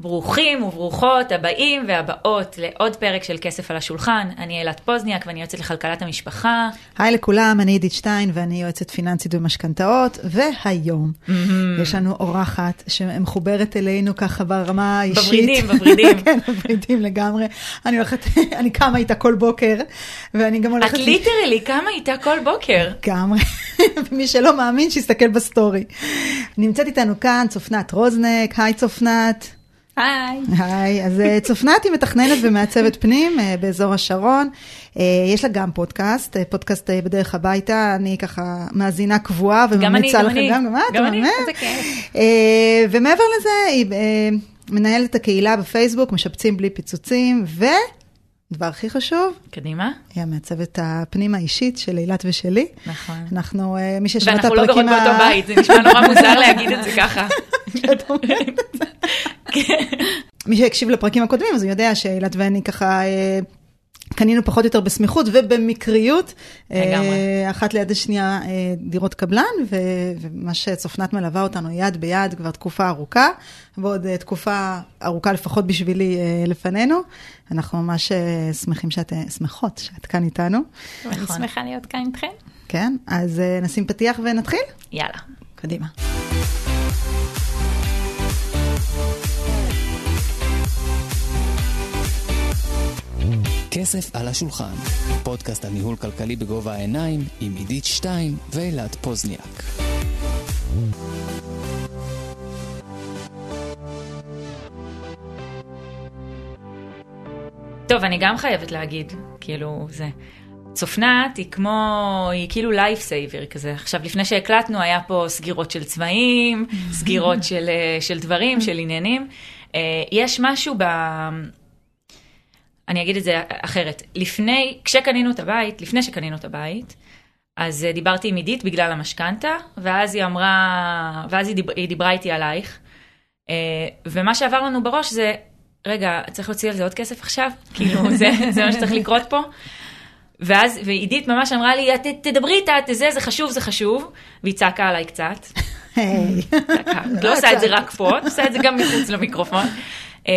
ברוכים וברוכות הבאים והבאות לעוד פרק של כסף על השולחן. אני אילת פוזניאק ואני יועצת לכלכלת המשפחה. היי לכולם, אני עידית שטיין ואני יועצת פיננסית במשכנתאות, והיום mm-hmm. יש לנו אורחת שמחוברת אלינו ככה ברמה האישית. בוורידים, בוורידים. כן, בוורידים לגמרי. אני הולכת, אני קמה איתה כל בוקר, ואני גם הולכת... את literally קמה איתה כל בוקר. לגמרי. ומי שלא מאמין, שיסתכל ב story. נמצאת איתנו כאן צופנת רוזנק, היי צופנת. היי. היי, אז אה, צופנת היא מתכננת ומעצבת פנים אה, באזור השרון. אה, יש לה גם פודקאסט, פודקאסט בדרך הביתה, אני ככה מאזינה קבועה וממליצה לכם גם, גם, גם, גם אני, איזה כיף. ומעבר לזה, היא מנהלת הקהילה בפייסבוק, משפצים בלי פיצוצים, ו... דבר הכי חשוב, קדימה. היא המעצבת הפנים האישית של אילת ושלי. נכון. אנחנו, מי ששמע את הפרקים... ואנחנו לא גרות באותו בית, זה נשמע נורא מוזר להגיד את זה ככה. מי שהקשיב לפרקים הקודמים, אז הוא יודע שאילת ואני ככה... אה, קנינו פחות או יותר בסמיכות ובמקריות, לגמרי. אחת ליד השנייה אה, דירות קבלן, ומה שצופנת מלווה אותנו יד ביד כבר תקופה ארוכה, ועוד אה, תקופה ארוכה לפחות בשבילי לפנינו. אנחנו ממש שמחים שאת, שמחות שאת כאן איתנו. אני נכון. שמחה להיות כאן איתכם. כן, אז נשים פתיח ונתחיל? יאללה. קדימה. כסף על השולחן, פודקאסט על ניהול כלכלי בגובה העיניים עם עידית שטיין ואילת פוזניאק. טוב, אני גם חייבת להגיד, כאילו, זה... צופנת היא כמו, היא כאילו לייף סייבר כזה. עכשיו, לפני שהקלטנו, היה פה סגירות של צבעים, סגירות של, אה, של דברים, של עניינים. אה, יש משהו ב... אני אגיד את זה אחרת. לפני, כשקנינו את הבית, לפני שקנינו את הבית, אז אה, דיברתי עם עידית בגלל המשכנתה, ואז היא אמרה, ואז היא, דיבר, היא דיברה איתי עלייך. ומה שעבר לנו בראש זה, רגע, צריך להוציא על זה עוד כסף עכשיו? כאילו, זה, זה מה שצריך לקרות פה? ואז, ועידית ממש אמרה לי, ת, תדברי איתה, זה, זה חשוב, זה חשוב, והיא צעקה עליי קצת. את לא עושה את זה רק פה, את עושה את זה גם מחוץ למיקרופון. אמ,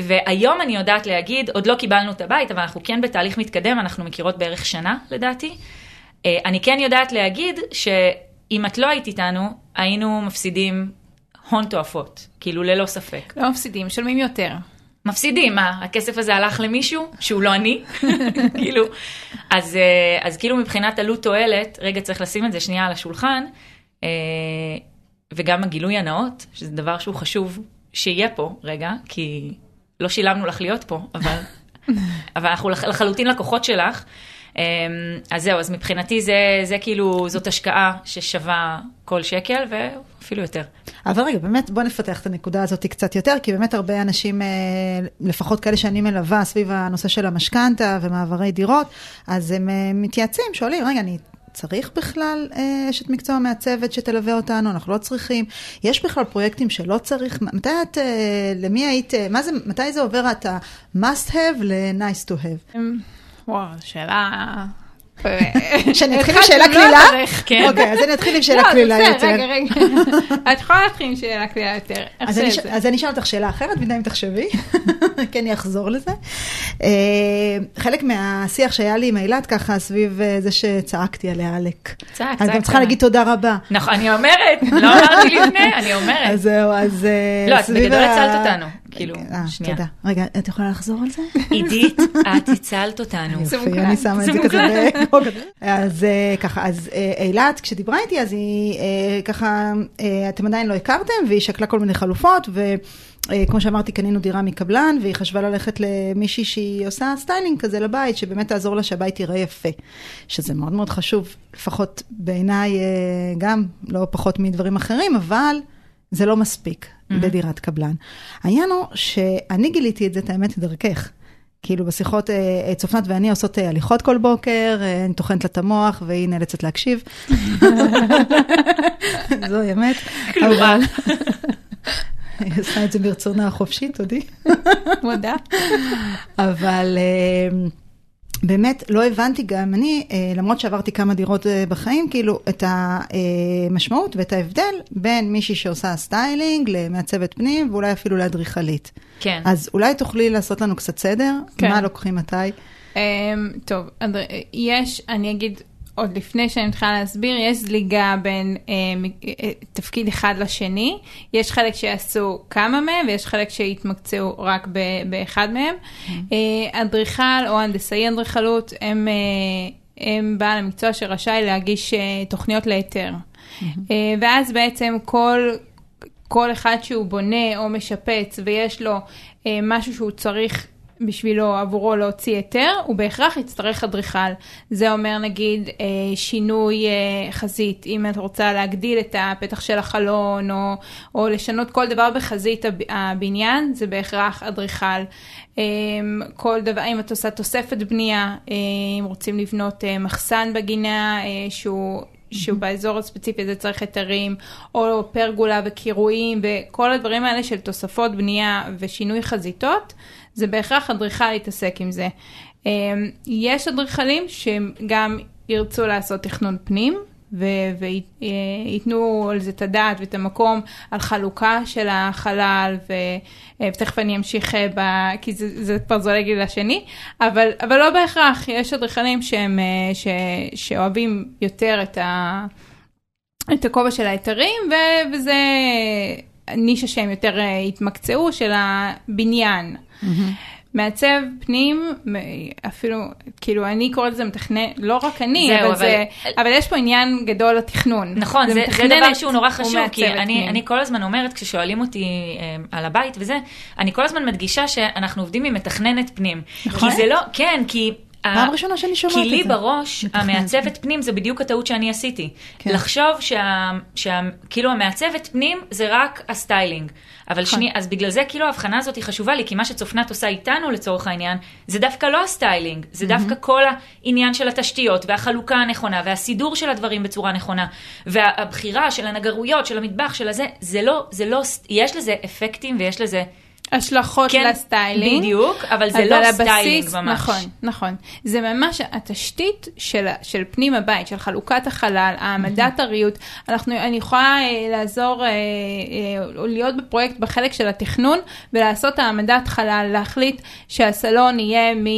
והיום אני יודעת להגיד, עוד לא קיבלנו את הבית, אבל אנחנו כן בתהליך מתקדם, אנחנו מכירות בערך שנה לדעתי. אה, אני כן יודעת להגיד שאם את לא היית איתנו, היינו מפסידים הון תועפות, כאילו ללא ספק. לא מפסידים, משלמים יותר. מפסידים, מה, הכסף הזה הלך למישהו שהוא לא אני? כאילו, אז, אה, אז כאילו מבחינת עלות תועלת, רגע צריך לשים את זה שנייה על השולחן, אה, וגם הגילוי הנאות, שזה דבר שהוא חשוב שיהיה פה רגע, כי לא שילמנו לך להיות פה, אבל, אבל אנחנו לחלוטין לקוחות שלך. אה, אז זהו, אז מבחינתי זה, זה כאילו, זאת השקעה ששווה כל שקל ואפילו יותר. אבל רגע, באמת בוא נפתח את הנקודה הזאת קצת יותר, כי באמת הרבה אנשים, אה, לפחות כאלה שאני מלווה סביב הנושא של המשכנתה ומעברי דירות, אז הם אה, מתייעצים, שואלים, רגע, אני צריך בכלל אה, אשת מקצוע מעצבת שתלווה אותנו, אנחנו לא צריכים. יש בכלל פרויקטים שלא צריך, מתי את, למי היית, מה זה, מתי זה עובר את ה-must have ל-nice to have? אמ, וואו, שאלה... שנתחיל עם שאלה קלילה? אוקיי, אז אני אתחיל עם שאלה קלילה יותר. רגע, רגע. את יכולה להתחיל עם שאלה קלילה יותר. אז אני אשאל אותך שאלה אחרת, בינתיים תחשבי, כן, אני אחזור לזה. חלק מהשיח שהיה לי עם אילת ככה, סביב זה שצעקתי עליה עלק. צעק, צעק. אז גם צריכה להגיד תודה רבה. נכון, אני אומרת, לא אמרתי לפני, אני אומרת. אז זהו, אז... לא, את בגדול הצלת אותנו. כאילו, שנייה. תודה. רגע, את יכולה לחזור על זה? עידית, את הצלת אותנו. יופי, אני שמה את זה כזה אז ככה, אז אילת, כשדיברה איתי, אז היא ככה, אתם עדיין לא הכרתם, והיא שקלה כל מיני חלופות, וכמו שאמרתי, קנינו דירה מקבלן, והיא חשבה ללכת למישהי שהיא עושה סטיילינג כזה לבית, שבאמת תעזור לה שהבית ייראה יפה. שזה מאוד מאוד חשוב, לפחות בעיניי, גם לא פחות מדברים אחרים, אבל... זה לא מספיק mm-hmm. בדירת קבלן. העניין הוא שאני גיליתי את זה, את האמת, דרכך. כאילו בשיחות, אה, צפנת ואני עושות אה, הליכות כל בוקר, אה, אני טוחנת לה את המוח והיא נאלצת להקשיב. זו אמת. כלומר. היא עושה את זה ברצונה החופשי, תודי. מודה. אבל... באמת לא הבנתי גם אני, אה, למרות שעברתי כמה דירות אה, בחיים, כאילו את המשמעות ואת ההבדל בין מישהי שעושה סטיילינג למעצבת פנים ואולי אפילו לאדריכלית. כן. אז אולי תוכלי לעשות לנו קצת סדר? כן. מה לוקחים מתי? אמ, טוב, יש, אני אגיד עוד לפני שאני מתחילה להסביר, יש זליגה בין אה, אה, תפקיד אחד לשני. יש חלק שיעשו כמה מהם ויש חלק שיתמקצעו רק ב- באחד מהם. אה, אדריכל או הנדסאי אדריכלות הם, אה, הם בעל המקצוע שרשאי להגיש אה, תוכניות להיתר. אה, ואז בעצם כל כל אחד שהוא בונה או משפץ ויש לו אה, משהו שהוא צריך בשבילו, עבורו להוציא היתר, הוא בהכרח יצטרך אדריכל. זה אומר נגיד אה, שינוי אה, חזית, אם את רוצה להגדיל את הפתח של החלון, או, או לשנות כל דבר בחזית הב, הבניין, זה בהכרח אדריכל. אה, כל דבר, אם את עושה תוספת בנייה, אה, אם רוצים לבנות אה, מחסן בגינה, אה, שהוא... שהוא באזור הספציפי הזה צריך היתרים, או פרגולה וקירויים, וכל הדברים האלה של תוספות בנייה ושינוי חזיתות, זה בהכרח אדריכל להתעסק עם זה. אמ, יש אדריכלים שגם ירצו לעשות תכנון פנים, וייתנו על זה את הדעת ואת המקום על חלוקה של החלל, ו- ותכף אני אמשיך, אה, ב... כי זה, זה כבר זולג לי לשני, אבל, אבל לא בהכרח, יש אדריכלים שהם, אה, ש... שאוהבים יותר את, ה... את הכובע של ההיתרים, ו... וזה נישה שהם יותר אה, התמקצעו, של הבניין. מעצב פנים, אפילו, כאילו, אני קוראת לזה מתכנן, לא רק אני, זהו, אבל, אבל- זה, אבל יש פה עניין גדול לתכנון. נכון, זה, זה מתכננת דבר שהוא נורא חשוב, כי אני. אני כל הזמן אומרת, כששואלים אותי אה, על הבית וזה, אני כל הזמן מדגישה שאנחנו עובדים עם מתכננת פנים. נכון. כי זה לא, כן, כי... פעם ראשונה שאני שומעת כי את לי זה. בראש, מתכננת. המעצבת פנים זה בדיוק הטעות שאני עשיתי. כן. לחשוב שה... שה... כאילו המעצבת פנים זה רק הסטיילינג. אבל נכון. שנייה, אז בגלל זה כאילו ההבחנה הזאת היא חשובה לי, כי מה שצפנת עושה איתנו לצורך העניין, זה דווקא לא הסטיילינג, זה דווקא כל העניין של התשתיות והחלוקה הנכונה והסידור של הדברים בצורה נכונה, והבחירה של הנגרויות, של המטבח, של הזה, זה לא, זה לא, יש לזה אפקטים ויש לזה... השלכות כן, לסטיילינג. בדיוק, אבל זה אבל לא הבסיס, סטיילינג ממש. נכון, נכון. זה ממש התשתית של, של פנים הבית, של חלוקת החלל, העמדת הריהוט. אנחנו, אני יכולה אה, לעזור, אה, אה, להיות בפרויקט בחלק של התכנון ולעשות העמדת חלל, להחליט שהסלון יהיה מ... אה,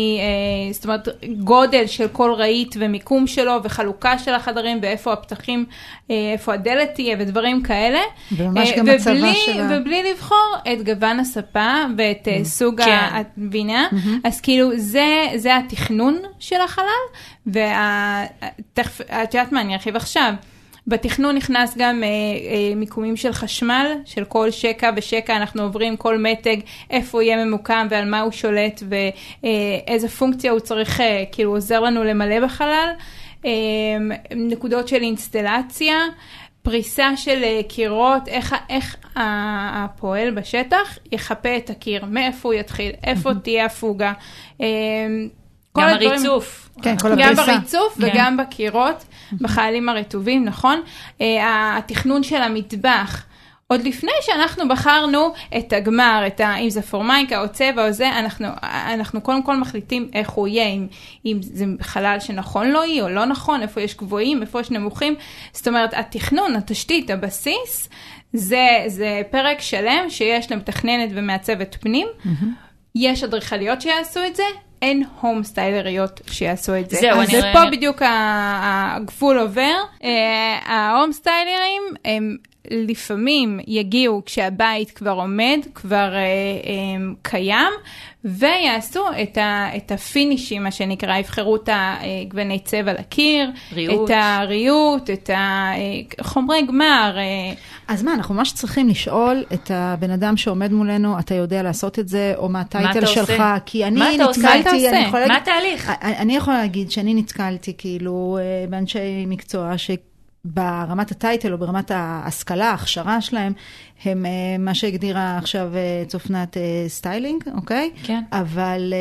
זאת אומרת, גודל של כל רהיט ומיקום שלו וחלוקה של החדרים ואיפה הפתחים, אה, איפה הדלת תהיה ודברים כאלה. וממש אה, גם הצבה ובלי- של ה- ובלי לבחור את גוון הספה ואת אה, סוג כן. ה... את מבינה? אז כאילו זה, זה התכנון של החלל, ותכף, את יודעת מה, אני ארחיב עכשיו. בתכנון נכנס גם אה, אה, מיקומים של חשמל, של כל שקע ושקע, אנחנו עוברים כל מתג, איפה הוא יהיה ממוקם ועל מה הוא שולט ואיזה פונקציה הוא צריך, אה, כאילו עוזר לנו למלא בחלל. אה, נקודות של אינסטלציה, פריסה של אה, קירות, איך, איך הפועל בשטח יחפה את הקיר, מאיפה הוא יתחיל, איפה תהיה הפוגה. אה, כל גם הדברים- הריצוף. כן, כל גם הפריסה. בריצוף כן. וגם בקירות, בחיילים הרטובים, נכון? אה, התכנון של המטבח. עוד לפני שאנחנו בחרנו את הגמר, את ה, אם זה פורמייקה או צבע או זה, אנחנו, אנחנו קודם כל מחליטים איך הוא יהיה, אם, אם זה חלל שנכון לו יהיה או לא נכון, איפה יש גבוהים, איפה יש נמוכים. זאת אומרת, התכנון, התשתית, הבסיס, זה, זה פרק שלם שיש למתכננת ומעצבת פנים. יש אדריכליות שיעשו את זה, אין הום סטיילריות שיעשו את זה. זהו, אז אני- זה פה בדיוק הגבול עובר. אה, ההום סטיילרים הם לפעמים יגיעו כשהבית כבר עומד, כבר אה, אה, קיים, ויעשו את, ה, את הפינישים, מה שנקרא, יבחרו את הגווני צבע לקיר, ריהוט. את הריהוט, את החומרי גמר. אה, אז מה, אנחנו ממש צריכים לשאול את הבן אדם שעומד מולנו, אתה יודע לעשות את זה, או מה הטייטל אתה שלך, עושה? כי אני מה אתה עושה? נתקלתי, מה אתה עושה? אני יכולה מה להגיד, התהליך? אני אני יכולה להגיד שאני נתקלתי כאילו אה, באנשי מקצוע שברמת הטייטל או ברמת ההשכלה, ההכשרה שלהם, הם אה, מה שהגדירה עכשיו אה, צפנת אה, סטיילינג, אוקיי? כן. אבל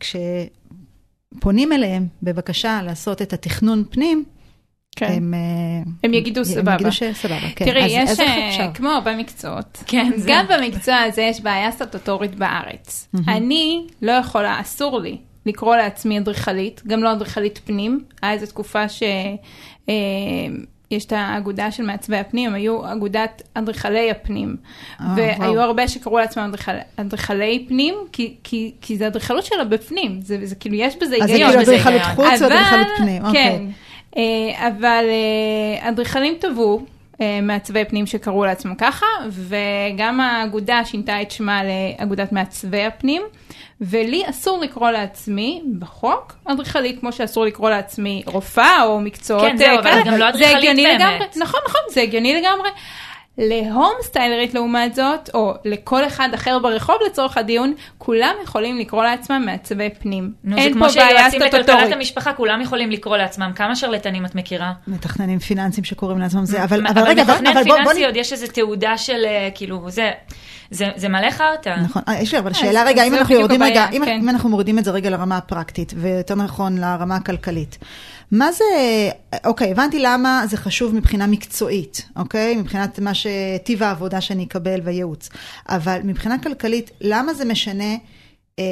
כשפונים אליהם בבקשה לעשות את התכנון פנים, כן. הם, הם יגידו סבבה. הם יגידו שסבבה, כן. תראי, אז- יש, אז? כמו הרבה מקצועות, כן, זה- גם במקצוע הזה יש בעיה סטטוטורית בארץ. אני לא יכולה, אסור לי לקרוא לעצמי אדריכלית, גם לא אדריכלית פנים, היה איזו תקופה ש... אה, יש את האגודה של מעצבי הפנים, היו אגודת אדריכלי הפנים. אה, והיו וואו. הרבה שקראו לעצמם אדריכל, אדריכלי פנים, כי, כי, כי זה אדריכלות שלה בפנים, זה, זה כאילו, יש בזה אז זה היגיון. כאילו אדריכלות היגיון. חוץ או אדריכלות פנים, כן, אוקיי. אה, אבל אה, אדריכלים טבעו. אה, מעצבי פנים שקראו לעצמם ככה, וגם האגודה שינתה את שמה לאגודת מעצבי הפנים, ולי אסור לקרוא לעצמי בחוק אדריכלית, כמו שאסור לקרוא לעצמי רופאה או מקצועות כן, זהו, אה, אבל כאלה. גם לא אדריכלית באמת. לגמרי, נכון, נכון, זה הגיוני לגמרי. להום סטיילרית לעומת זאת, או לכל אחד אחר ברחוב לצורך הדיון, כולם יכולים לקרוא לעצמם מעצבי פנים. נו, זה אין כמו פה בעיה שיועצים לכלכלת סטטוטורית. המשפחה, כולם יכולים לקרוא לעצמם. כמה שרלטנים את מכירה? מתכננים פיננסים שקוראים לעצמם זה, אבל, אבל אבל רגע, אבל, מתכנן אבל בוא, בוא, פיננסי עוד יש איזה תעודה של אה, כאילו זה, זה, זה מלא חרטא. נכון, אה, יש לי אבל אז- שאלה אז רגע, אם זה אנחנו יורדים רגע, אם, כן. אם אנחנו מורידים את זה רגע לרמה הפרקטית, ויותר נכון לרמה הכלכלית. מה זה, אוקיי, הבנתי למה זה חשוב מבחינה מקצועית, אוקיי? מבחינת מה שטיב העבודה שאני אקבל והייעוץ. אבל מבחינה כלכלית, למה זה משנה אה,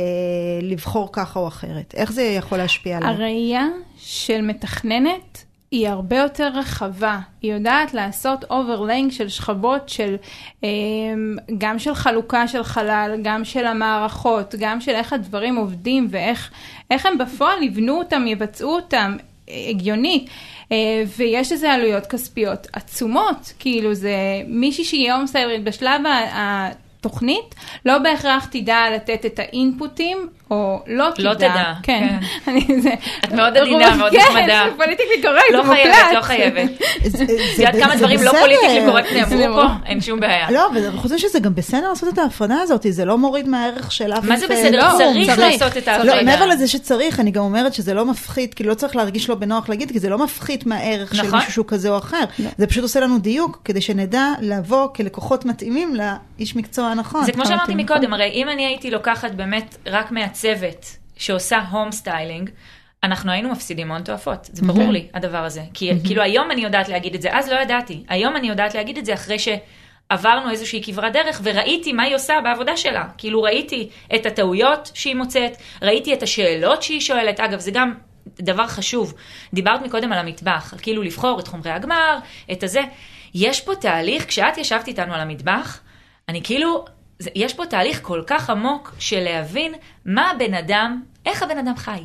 לבחור ככה או אחרת? איך זה יכול להשפיע עליי? הראייה של מתכננת היא הרבה יותר רחבה. היא יודעת לעשות overlaying של שכבות של אמ, גם של חלוקה של חלל, גם של המערכות, גם של איך הדברים עובדים ואיך איך הם בפועל יבנו אותם, יבצעו אותם אה, הגיונית. אה, ויש לזה עלויות כספיות עצומות, כאילו זה מישהי שהיא home סטיילרית בשלב התוכנית, לא בהכרח תדע לתת את האינפוטים, או לא תדע. לא תדע, כן. כן. אני, זה, את מאוד עדינה, מאוד נחמדה. כן, זה politically correct, לא זה חייבת, מוקלט. לא חייבת. זה- זה- את יודעת כמה דברים לא. politically correct נאמרו פה? לא. אין שום בעיה. לא, וחוץ מזה זה גם בסדר לעשות את ההפרדה הזאת, זה לא מוריד מהערך של אף מה זה. בסדר? לא, צריך. לעשות את לא, ההפרדה. מעבר לזה שצריך, אני גם אומרת שזה לא מפחית, כי לא צריך להרגיש לא בנוח להגיד, כי זה לא מפחית מהערך של נכון. מישהו שהוא כזה או אחר. זה פשוט עושה לנו דיוק, כדי שנדע לבוא כלקוחות מתאימים לאיש מקצוע הנכון. זה כמו שאמרתי מתאים. מקודם, הרי אם אני הייתי לוקחת באמת רק מעצבת שעושה home styling, אנחנו היינו מפסידים הון תועפות, זה ברור לי הדבר הזה. כי כאילו היום אני יודעת להגיד את זה, אז לא ידעתי. היום אני יודעת להגיד את זה אחרי שעברנו איזושהי כברת דרך וראיתי מה היא עושה בעבודה שלה. כאילו ראיתי את הטעויות שהיא מוצאת, ראיתי את השאלות שהיא שואלת. אגב, זה גם דבר חשוב. דיברת מקודם על המטבח, כאילו לבחור את חומרי הגמר, את הזה. יש פה תהליך, כשאת ישבת איתנו על המטבח, אני כאילו, יש פה תהליך כל כך עמוק של להבין מה הבן אדם, איך הבן אדם חי.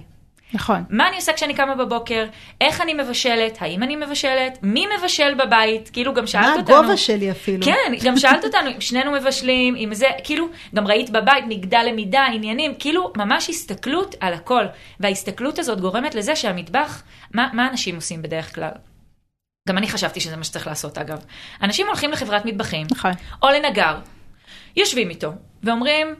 נכון. מה אני עושה כשאני קמה בבוקר, איך אני מבשלת, האם אני מבשלת, מי מבשל בבית, כאילו גם שאלת מה אותנו. הגובה שלי אפילו. כן, גם שאלת אותנו אם שנינו מבשלים, אם זה, כאילו, גם ראית בבית, נגדל למידה, עניינים, כאילו, ממש הסתכלות על הכל. וההסתכלות הזאת גורמת לזה שהמטבח, מה, מה אנשים עושים בדרך כלל? גם אני חשבתי שזה מה שצריך לעשות, אגב. אנשים הולכים לחברת מטבחים, נכון. או לנגר, יושבים איתו, ואומרים,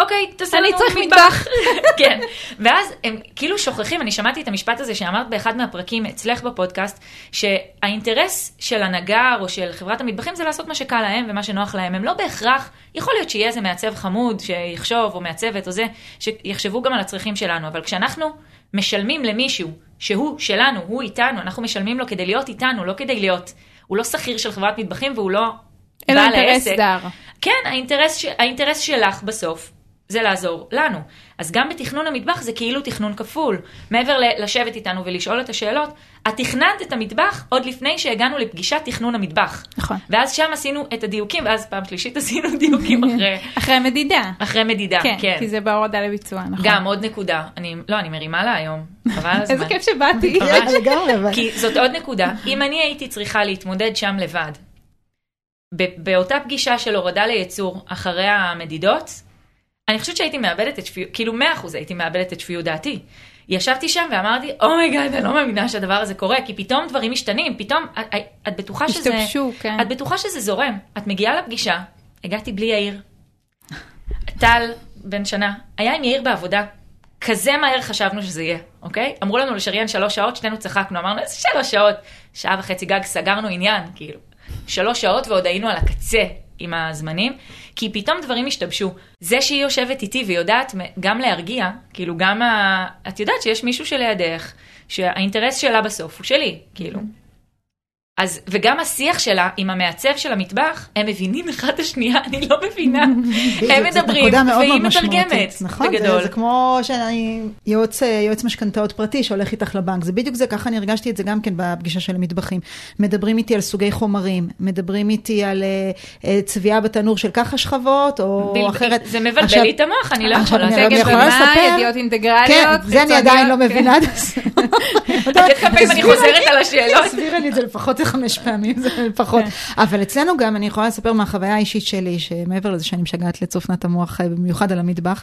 אוקיי, תעשה לנו אני צריך מטבח. כן, ואז הם כאילו שוכחים, אני שמעתי את המשפט הזה שאמרת באחד מהפרקים אצלך בפודקאסט, שהאינטרס של הנגר או של חברת המטבחים זה לעשות מה שקל להם ומה שנוח להם. הם לא בהכרח, יכול להיות שיהיה איזה מעצב חמוד שיחשוב, או מעצבת או זה, שיחשבו גם על הצרכים שלנו, אבל כשאנחנו משלמים למישהו שהוא שלנו, הוא איתנו, אנחנו משלמים לו כדי להיות איתנו, לא כדי להיות, הוא לא שכיר של חברת מטבחים והוא לא אין לו אינטרס. זר. כן, האינטרס, ש... האינטרס שלך בסוף זה לעזור לנו. אז גם בתכנון המטבח זה כאילו תכנון כפול. מעבר ל- לשבת איתנו ולשאול את השאלות, את תכננת את המטבח עוד לפני שהגענו לפגישת תכנון המטבח. נכון. ואז שם עשינו את הדיוקים, ואז פעם שלישית עשינו דיוקים אחרי, אחרי המדידה. אחרי מדידה. כן, כן. כי זה בהורדה לביצוע, נכון. גם עוד נקודה. אני, לא, אני מרימה לה היום. חבל הזמן. איזה כיף שבאתי. ממש. לגמרי, אבל... כי זאת עוד נקודה. אם אני הייתי צריכה להתמודד שם לבד, באותה פגישה של הורדה לייצור אחרי המדידות, אני חושבת שהייתי מאבדת את שפיות, כאילו 100% הייתי מאבדת את שפיות דעתי. ישבתי שם ואמרתי, oh my god, אני לא מאמינה שהדבר הזה קורה, כי פתאום דברים משתנים, פתאום, את, את בטוחה שזה... השתבשו, כן. את בטוחה שזה זורם. את מגיעה לפגישה, הגעתי בלי יאיר. טל, בן שנה, היה עם יאיר בעבודה. כזה מהר חשבנו שזה יהיה, אוקיי? אמרו לנו לשריין שלוש שעות, שנינו צחקנו, אמרנו, איזה שלוש שעות? שעה וחצי גג, סגרנו עניין, כאילו. שלוש שעות ועוד היינו על הקצה עם הזמנים, כי פתאום דברים השתבשו. זה שהיא יושבת איתי ויודעת גם להרגיע, כאילו גם ה... את יודעת שיש מישהו שלידך, שהאינטרס שלה בסוף הוא שלי, כאילו. אז, וגם השיח שלה עם המעצב של המטבח, הם מבינים אחד את השנייה, אני לא מבינה. הם מדברים, והיא. מתרגמת, נכון, בגדול. זה, זה כמו שאני יועץ, יועץ משכנתאות פרטי שהולך איתך לבנק, זה בדיוק זה, ככה אני הרגשתי את זה גם כן בפגישה של המטבחים. מדברים איתי על סוגי חומרים, מדברים איתי על אה, אה, צביעה בתנור של ככה שכבות, או בל- אחרת. זה מבלבל עכשיו- לי את המוח, אני לא עכשיו, יכולה. אני- דגל יכולה לספר- ידיעות אינטגרליות, כן, זה אני עדיין לא חיצוניות, מבינה עד הסוף. את יודעת כמה פעמים אני חוזרת על השאלות? תסבירי לי את זה לפחות חמש פעמים, זה לפחות. אבל אצלנו גם, אני יכולה לספר מהחוויה האישית שלי, שמעבר לזה שאני משגעת לצופנת המוח, אה, במיוחד על המטבח,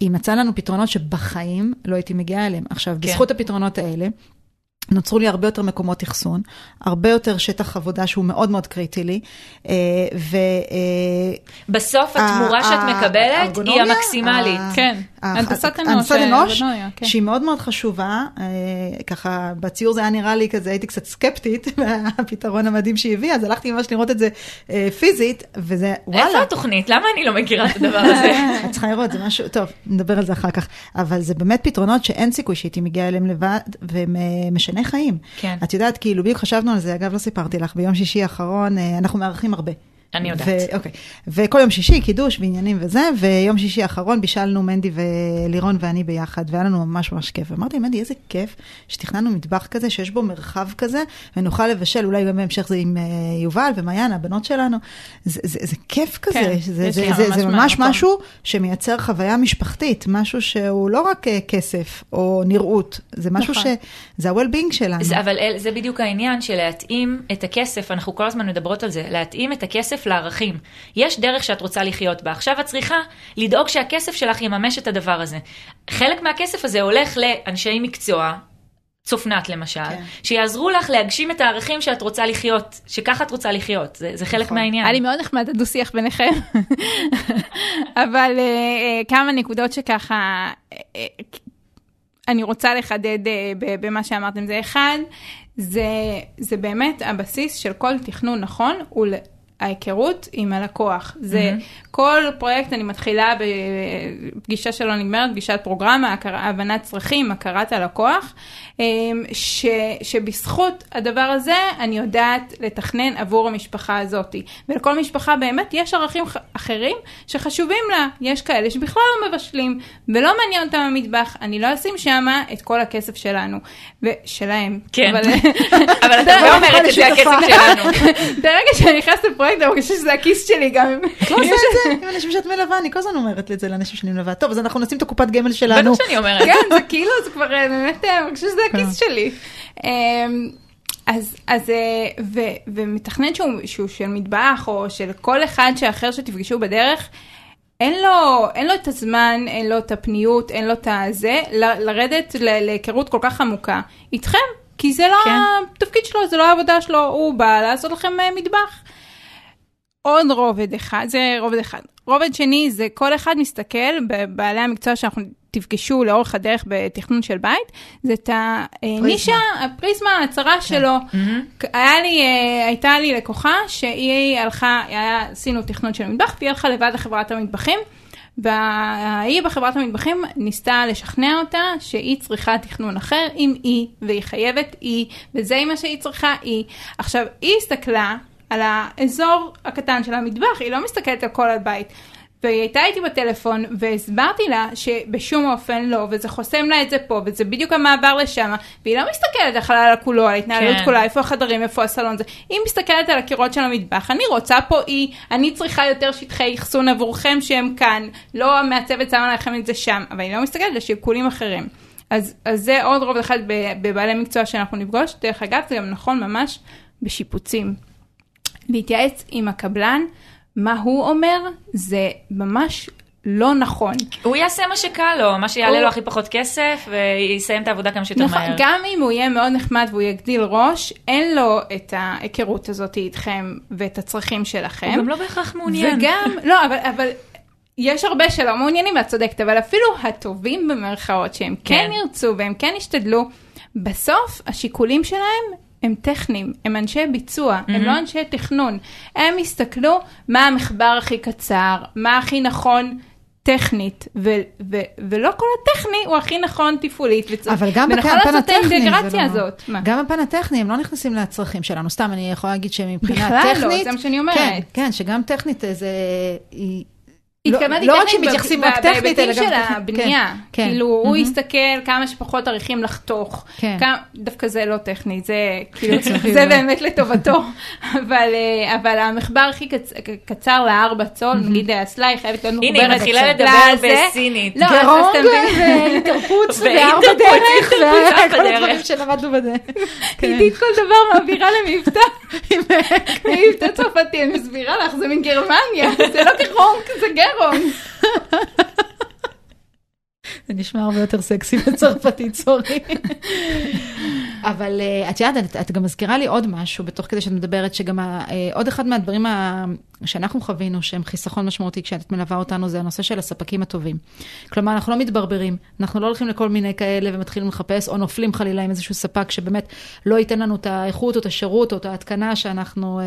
היא מצאה לנו פתרונות שבחיים לא הייתי מגיעה אליהם. עכשיו, כן. בזכות הפתרונות האלה, נוצרו לי הרבה יותר מקומות אחסון, הרבה יותר שטח עבודה שהוא מאוד מאוד קריטי לי, אה, ו... אה, בסוף התמורה שאת מקבלת היא המקסימלית. כן, הנדסת אנוש, הנדסת אנוש, כן. שהיא מאוד מאוד חשובה, אה, ככה בציור זה היה נראה לי כזה, הייתי קצת סקפטית מהפתרון המדהים שהיא הביאה, אז הלכתי ממש לראות את זה אה, פיזית, וזה וואלה. איפה התוכנית? למה אני לא מכירה את הדבר הזה? את צריכה לראות, זה משהו, טוב, נדבר על זה אחר כך. אבל זה באמת פתרונות שאין סיכוי שהייתי מגיעה אליהם לבד, אה, משני חיים. כן. את יודעת, כאילו, בדיוק חשבנו על זה, אגב, לא סיפרתי לך, ביום שישי האחרון, אה, אנחנו מארחים הרבה. אני יודעת. ו- אוקיי. וכל יום שישי, קידוש ועניינים וזה, ויום שישי האחרון בישלנו מנדי ולירון ואני ביחד, והיה לנו ממש ממש כיף. אמרתי, מנדי, איזה כיף שתכננו מטבח כזה, שיש בו מרחב כזה, ונוכל לבשל, אולי גם בהמשך זה עם אה, יובל ומעיין, הבנות שלנו. זה, זה, זה כיף כזה, כן, זה, זה, זה, ממש זה ממש. משהו שמייצר חוויה משפחתית, משהו שהוא לא רק אה, כסף או נראות, זה משהו נכון. ש... זה ה-well-being שלנו. זה, אבל זה בדיוק העניין של להתאים את הכסף, אנחנו כל הזמן מדברות על זה, להתאים את הכסף לערכים. יש דרך שאת רוצה לחיות בה. עכשיו את צריכה לדאוג שהכסף שלך יממש את הדבר הזה. חלק מהכסף הזה הולך לאנשי מקצוע, צופנת למשל, כן. שיעזרו לך להגשים את הערכים שאת רוצה לחיות, שככה את רוצה לחיות. זה, זה חלק נכון. מהעניין. היה לי מאוד נחמד הדו-שיח ביניכם, אבל אה, אה, כמה נקודות שככה אה, אה, אני רוצה לחדד ב- במה שאמרתם. זה אחד, זה, זה באמת הבסיס של כל תכנון נכון, הוא ההיכרות עם הלקוח. זה כל פרויקט אני מתחילה בפגישה שלא נגמרת, פגישת פרוגרמה, הכר, הבנת צרכים, הכרת הלקוח, אה, ש, שבזכות הדבר הזה אני יודעת לתכנן עבור המשפחה הזאת. ולכל משפחה באמת יש ערכים אחרים שחשובים לה. יש כאלה שבכלל לא מבשלים ולא מעניין אותם המטבח, אני לא אשים שמה את כל הכסף שלנו. ושלהם. כן. אבל, אבל את לא אומרת את זה הכסף שלנו. ברגע שאני נכנסת לפרויקט אני מרגישה שזה הכיס שלי גם. את לא עושה את זה עם אנשים שאת מלווה, אני כל הזמן אומרת את זה לאנשים שאני מלווה. טוב, אז אנחנו נשים את הקופת גמל שלנו. בטח שאני אומרת. כן, זה כאילו, זה כבר אה, באמת, אה, אני חושבת שזה הכיס שלי. אמ, אז, אז, אה, ו, ומתכנן שהוא, שהוא של מטבח, או של כל אחד שאחר שתפגשו בדרך, אין לו, אין לו את הזמן, אין לו את הפניות, אין לו את הזה, ל- לרדת ל- להיכרות כל כך עמוקה איתכם, כי זה לא כן. התפקיד שלו, זה לא העבודה שלו, הוא בא לעשות לכם אה, מטבח. עוד רובד אחד, זה רובד אחד. רובד שני זה כל אחד מסתכל בבעלי המקצוע שאנחנו תפגשו לאורך הדרך בתכנון של בית, זה את הנישה, הפריזמה הצרה שלו. היה לי, אה, הייתה לי לקוחה שהיא הלכה, היה, עשינו תכנון של מטבח והיא הלכה לבד לחברת המטבחים. והיא בחברת המטבחים ניסתה לשכנע אותה שהיא צריכה תכנון אחר עם היא, והיא חייבת היא, וזה מה שהיא צריכה היא. עכשיו, היא הסתכלה על האזור הקטן של המטבח, היא לא מסתכלת על כל הבית. והיא הייתה איתי בטלפון והסברתי לה שבשום אופן לא, וזה חוסם לה את זה פה, וזה בדיוק המעבר לשם, והיא לא מסתכלת על החלל כולו, על ההתנהלות כן. כולה, איפה החדרים, איפה הסלון, זה. היא מסתכלת על הקירות של המטבח, אני רוצה פה אי, אני צריכה יותר שטחי אחסון עבורכם שהם כאן, לא המעצבת שמה לכם את זה שם, אבל היא לא מסתכלת על שיקולים אחרים. אז, אז זה עוד רובד אחד בבעלי מקצוע שאנחנו נפגוש, דרך אגב זה גם נכון ממש בשיפוצים. להתייעץ עם הקבלן, מה הוא אומר, זה ממש לא נכון. הוא יעשה מה שקל לו, מה שיעלה הוא- לו הכי פחות כסף, ויסיים את העבודה כמה שיותר נכון, מהר. גם אם הוא יהיה מאוד נחמד והוא יגדיל ראש, אין לו את ההיכרות הזאת איתכם ואת הצרכים שלכם. הוא גם לא בהכרח מעוניין. וגם, לא, אבל, אבל יש הרבה שלא מעוניינים, ואת צודקת, אבל אפילו הטובים במרכאות, שהם כן. כן ירצו והם כן ישתדלו, בסוף השיקולים שלהם הם טכניים, הם אנשי ביצוע, mm-hmm. הם לא אנשי תכנון. הם יסתכלו מה המחבר הכי קצר, מה הכי נכון טכנית, ו- ו- ולא כל הטכני הוא הכי נכון תפעולית. וצ- אבל גם בפן הטכני, לא- הזאת. מה? גם בפן הטכני, הם לא נכנסים לצרכים שלנו. סתם, אני יכולה להגיד שמבחינה בכלל לא, טכנית... זה מה שאני אומרת. כן, כן, שגם טכנית זה... היא... התכוונתי לא רק טכנית שמתייחסים ב- רק טכנית, אלא גם... של. הבנייה. כן, כאילו, הוא מהמם. יסתכל כמה שפחות עריכים לחתוך. כן. כמה- דווקא זה לא טכני, זה כאילו, אצלכם זה לא. באמת לטובתו. אבל אה, אבל המחבר הכי קצ- קצר לארבע צול, נגיד הסליי חייבת להיות מחוברת. הנה, היא מתחילה לדבר לזה. בסינית. לא, גרונג ואינטרפוץ, וארבע דרך, דרך. הדברים שלמדנו בדרך. כן. עידית כל דבר מעבירה למבטא. מבטא צרפתי, אני מסבירה לך, זה מגרמניה, זה לא גרונג, זה גרונג. זה נשמע הרבה יותר סקסי בצרפתית, סורי. אבל אה, את יודעת, את, את גם מזכירה לי עוד משהו, בתוך כדי שאת מדברת, שגם ה- אה, עוד אחד מהדברים ה- שאנחנו חווינו, שהם חיסכון משמעותי כשאת מלווה אותנו, זה הנושא של הספקים הטובים. כלומר, אנחנו לא מתברברים, אנחנו לא הולכים לכל מיני כאלה ומתחילים לחפש, או נופלים חלילה עם איזשהו ספק שבאמת לא ייתן לנו את האיכות או את השירות או את ההתקנה שאנחנו אה,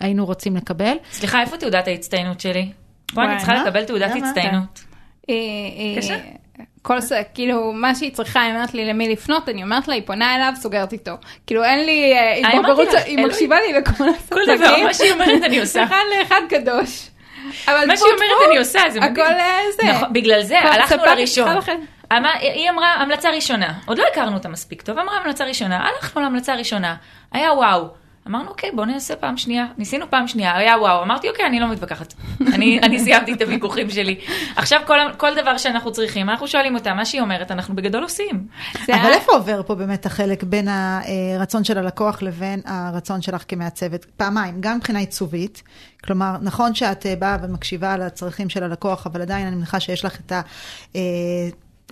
היינו רוצים לקבל. סליחה, איפה תעודת ההצטיינות שלי? פה אני צריכה? לקבל תעודת? הצטיינות. אה, אה. כל ס... כאילו, מה שהיא צריכה, היא אומרת לי למי לפנות, אני אומרת לה, היא פונה אליו, סוגרת איתו. כאילו, אין לי, אה, היא. מקשיבה לי לכל כל הספקים. דבר, מה שהיא אומרת אני עושה. אחד לאחד קדוש. מה שהיא אומרת אני עושה, זה מדהים. הכל זה. נכון, בגלל זה הלכנו לראשון. היא אמרה המלצה ראשונה, עוד לא הכרנו אותה מספיק טוב, אמרה המלצה ראשונה, הלכנו להמלצה ראשונה, היה וואו. אמרנו אוקיי בוא נעשה פעם שנייה, ניסינו פעם שנייה, היה וואו, אמרתי אוקיי אני לא מתווכחת, אני, אני סיימתי את הוויכוחים שלי. עכשיו כל, כל דבר שאנחנו צריכים, אנחנו שואלים אותה, מה שהיא אומרת, אנחנו בגדול עושים. אבל ה- איפה עובר פה באמת החלק בין הרצון של הלקוח לבין הרצון שלך כמעצבת? פעמיים, גם מבחינה עיצובית, כלומר, נכון שאת אה, באה ומקשיבה לצרכים של הלקוח, אבל עדיין אני מניחה שיש לך את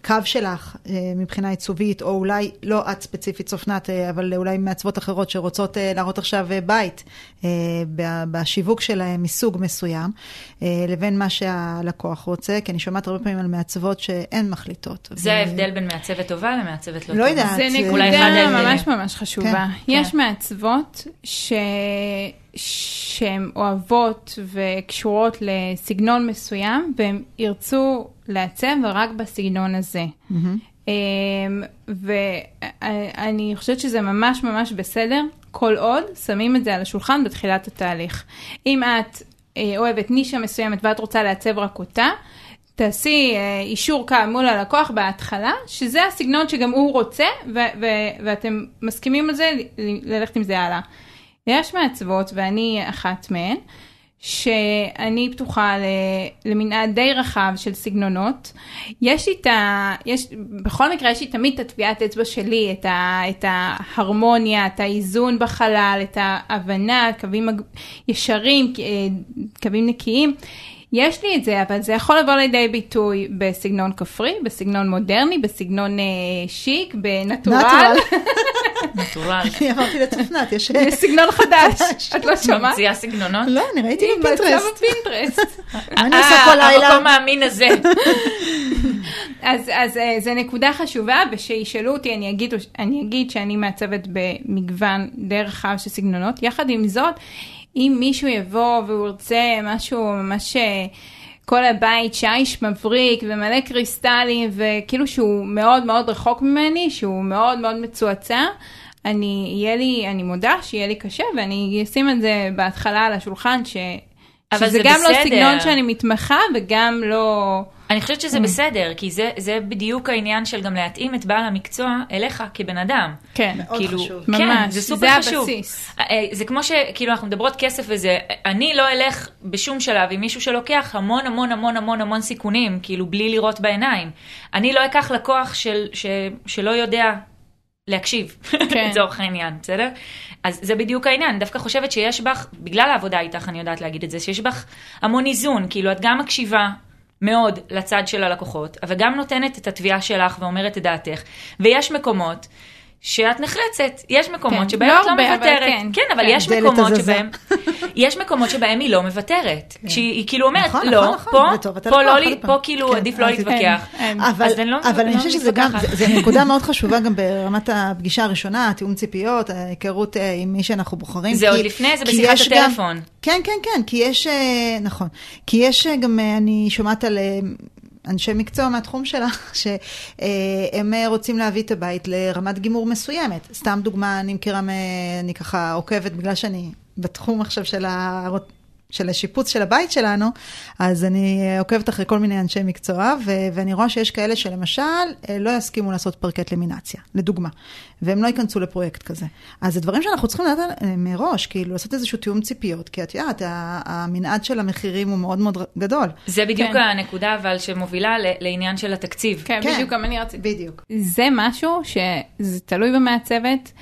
הקו שלך אה, מבחינה עיצובית, או אולי לא את ספציפית צופנת, אה, אבל אולי מעצבות אחרות שרוצות אה, להראות עכשיו בית בשיווק שלהם מסוג מסוים, לבין מה שהלקוח רוצה, כי אני שומעת הרבה פעמים על מעצבות שהן מחליטות. זה ו- ההבדל בין מעצבת טובה למעצבת לא לא טובה. יודעת. זה נקודה. ממש ממש חשובה. כן, יש כן. מעצבות ש... שהן אוהבות וקשורות לסגנון מסוים, והן ירצו לעצב רק בסגנון הזה. אמ, ואני חושבת שזה ממש ממש בסדר, כל עוד שמים את זה על השולחן בתחילת התהליך. אם את אה, אוהבת נישה מסוימת ואת רוצה לעצב רק אותה, תעשי אה, אישור קו מול הלקוח בהתחלה, שזה הסגנון שגם הוא רוצה, ו- ו- ואתם מסכימים על זה, ללכת עם זה הלאה. יש מעצבות, ואני אחת מהן, שאני פתוחה למנעד די רחב של סגנונות. יש לי את ה... יש, בכל מקרה יש לי תמיד את הטביעת אצבע שלי, את, ה, את ההרמוניה, את האיזון בחלל, את ההבנה, קווים ישרים, אה, קווים נקיים. יש לי את זה, אבל זה יכול לבוא לידי ביטוי בסגנון כפרי, בסגנון מודרני, בסגנון אה, שיק, ב natural, natural. natural. אני אמרתי לצפנת, יש... בסגנון חדש. את לא שמעת? ממציאה סגנונות. לא, אני ראיתי היא מצאה בפינטרסט. בפינטרסט. מה אני עושה כל אה, לילה? המקום האמין הזה. אז, אז אה, זו נקודה חשובה, ושישאלו אותי, אני אגיד שאני מעצבת במגוון די רחב של סגנונות. יחד עם זאת, אם מישהו יבוא והוא ירצה משהו ממש... אה, כל הבית שיש מבריק ומלא קריסטלים וכאילו שהוא מאוד מאוד רחוק ממני, שהוא מאוד מאוד מצועצע, אני, יהיה לי, אני מודה שיהיה לי קשה ואני אשים את זה בהתחלה על השולחן, ש, שזה זה גם לא בסדר. סגנון שאני מתמחה וגם לא... אני חושבת שזה בסדר, כי זה, זה בדיוק העניין של גם להתאים את בעל המקצוע אליך כבן אדם. כן. מאוד כאילו, חשוב. כן, ממש, זה סופר זה חשוב. הבסיס. אה, אה, זה כמו שכאילו אנחנו מדברות כסף וזה, אני לא אלך בשום שלב עם מישהו שלוקח המון המון המון המון המון סיכונים, כאילו בלי לראות בעיניים. אני לא אקח לקוח של, ש, שלא יודע להקשיב, כן. לצורך העניין, בסדר? אז זה בדיוק העניין, אני דווקא חושבת שיש בך, בגלל העבודה איתך אני יודעת להגיד את זה, שיש בך המון איזון, כאילו את גם מקשיבה מאוד לצד של הלקוחות, אבל גם נותנת את התביעה שלך ואומרת את דעתך, ויש מקומות שאת נחרצת. יש מקומות כן, שבהם לא את לא הרבה, אבל מוותרת. כן. כן, אבל כן. יש מקומות הזזה. שבהם, יש מקומות שבהם היא לא מוותרת. כשהיא היא כאילו אומרת, נכון, לא, נכון, נכון, פה, אתה פה לקוח, לא, עוד לי-. פה כאילו כן, עדיף לא. להתווכח. אין. אבל, אז אני לא- אבל אני לא חושבת שזה גם. זה, זה נקודה מאוד חשובה גם ברמת הפגישה הראשונה, תיאום ציפיות, ההיכרות אה, עם מי שאנחנו בוחרים. זה כי- עוד לפני זה בשיחת הטלפון. כן, כן, כן, כי יש, אה, נכון. כי יש אה, גם, אני שומעת על אנשי מקצוע מהתחום שלך, שהם אה, רוצים להביא את הבית לרמת גימור מסוימת. סתם דוגמה, אני מכירה, אני ככה עוקבת, בגלל שאני בתחום עכשיו של. של השיפוץ של הבית שלנו, אז אני אה, עוקבת אחרי כל מיני אנשי מקצוע, ו- ואני רואה שיש כאלה שלמשל אה, לא יסכימו לעשות פרקט למינציה, לדוגמה, והם לא ייכנסו לפרויקט כזה. אז זה דברים שאנחנו צריכים לדעת אה, מראש, כאילו לעשות איזשהו תיאום ציפיות, כי את יודעת, המנעד של המחירים הוא מאוד מאוד גדול. זה בדיוק כן. הנקודה, אבל שמובילה ל- לעניין של התקציב. כן, כן. בדיוק גם אני רציתי. בדיוק. זה משהו שזה תלוי במעצבת.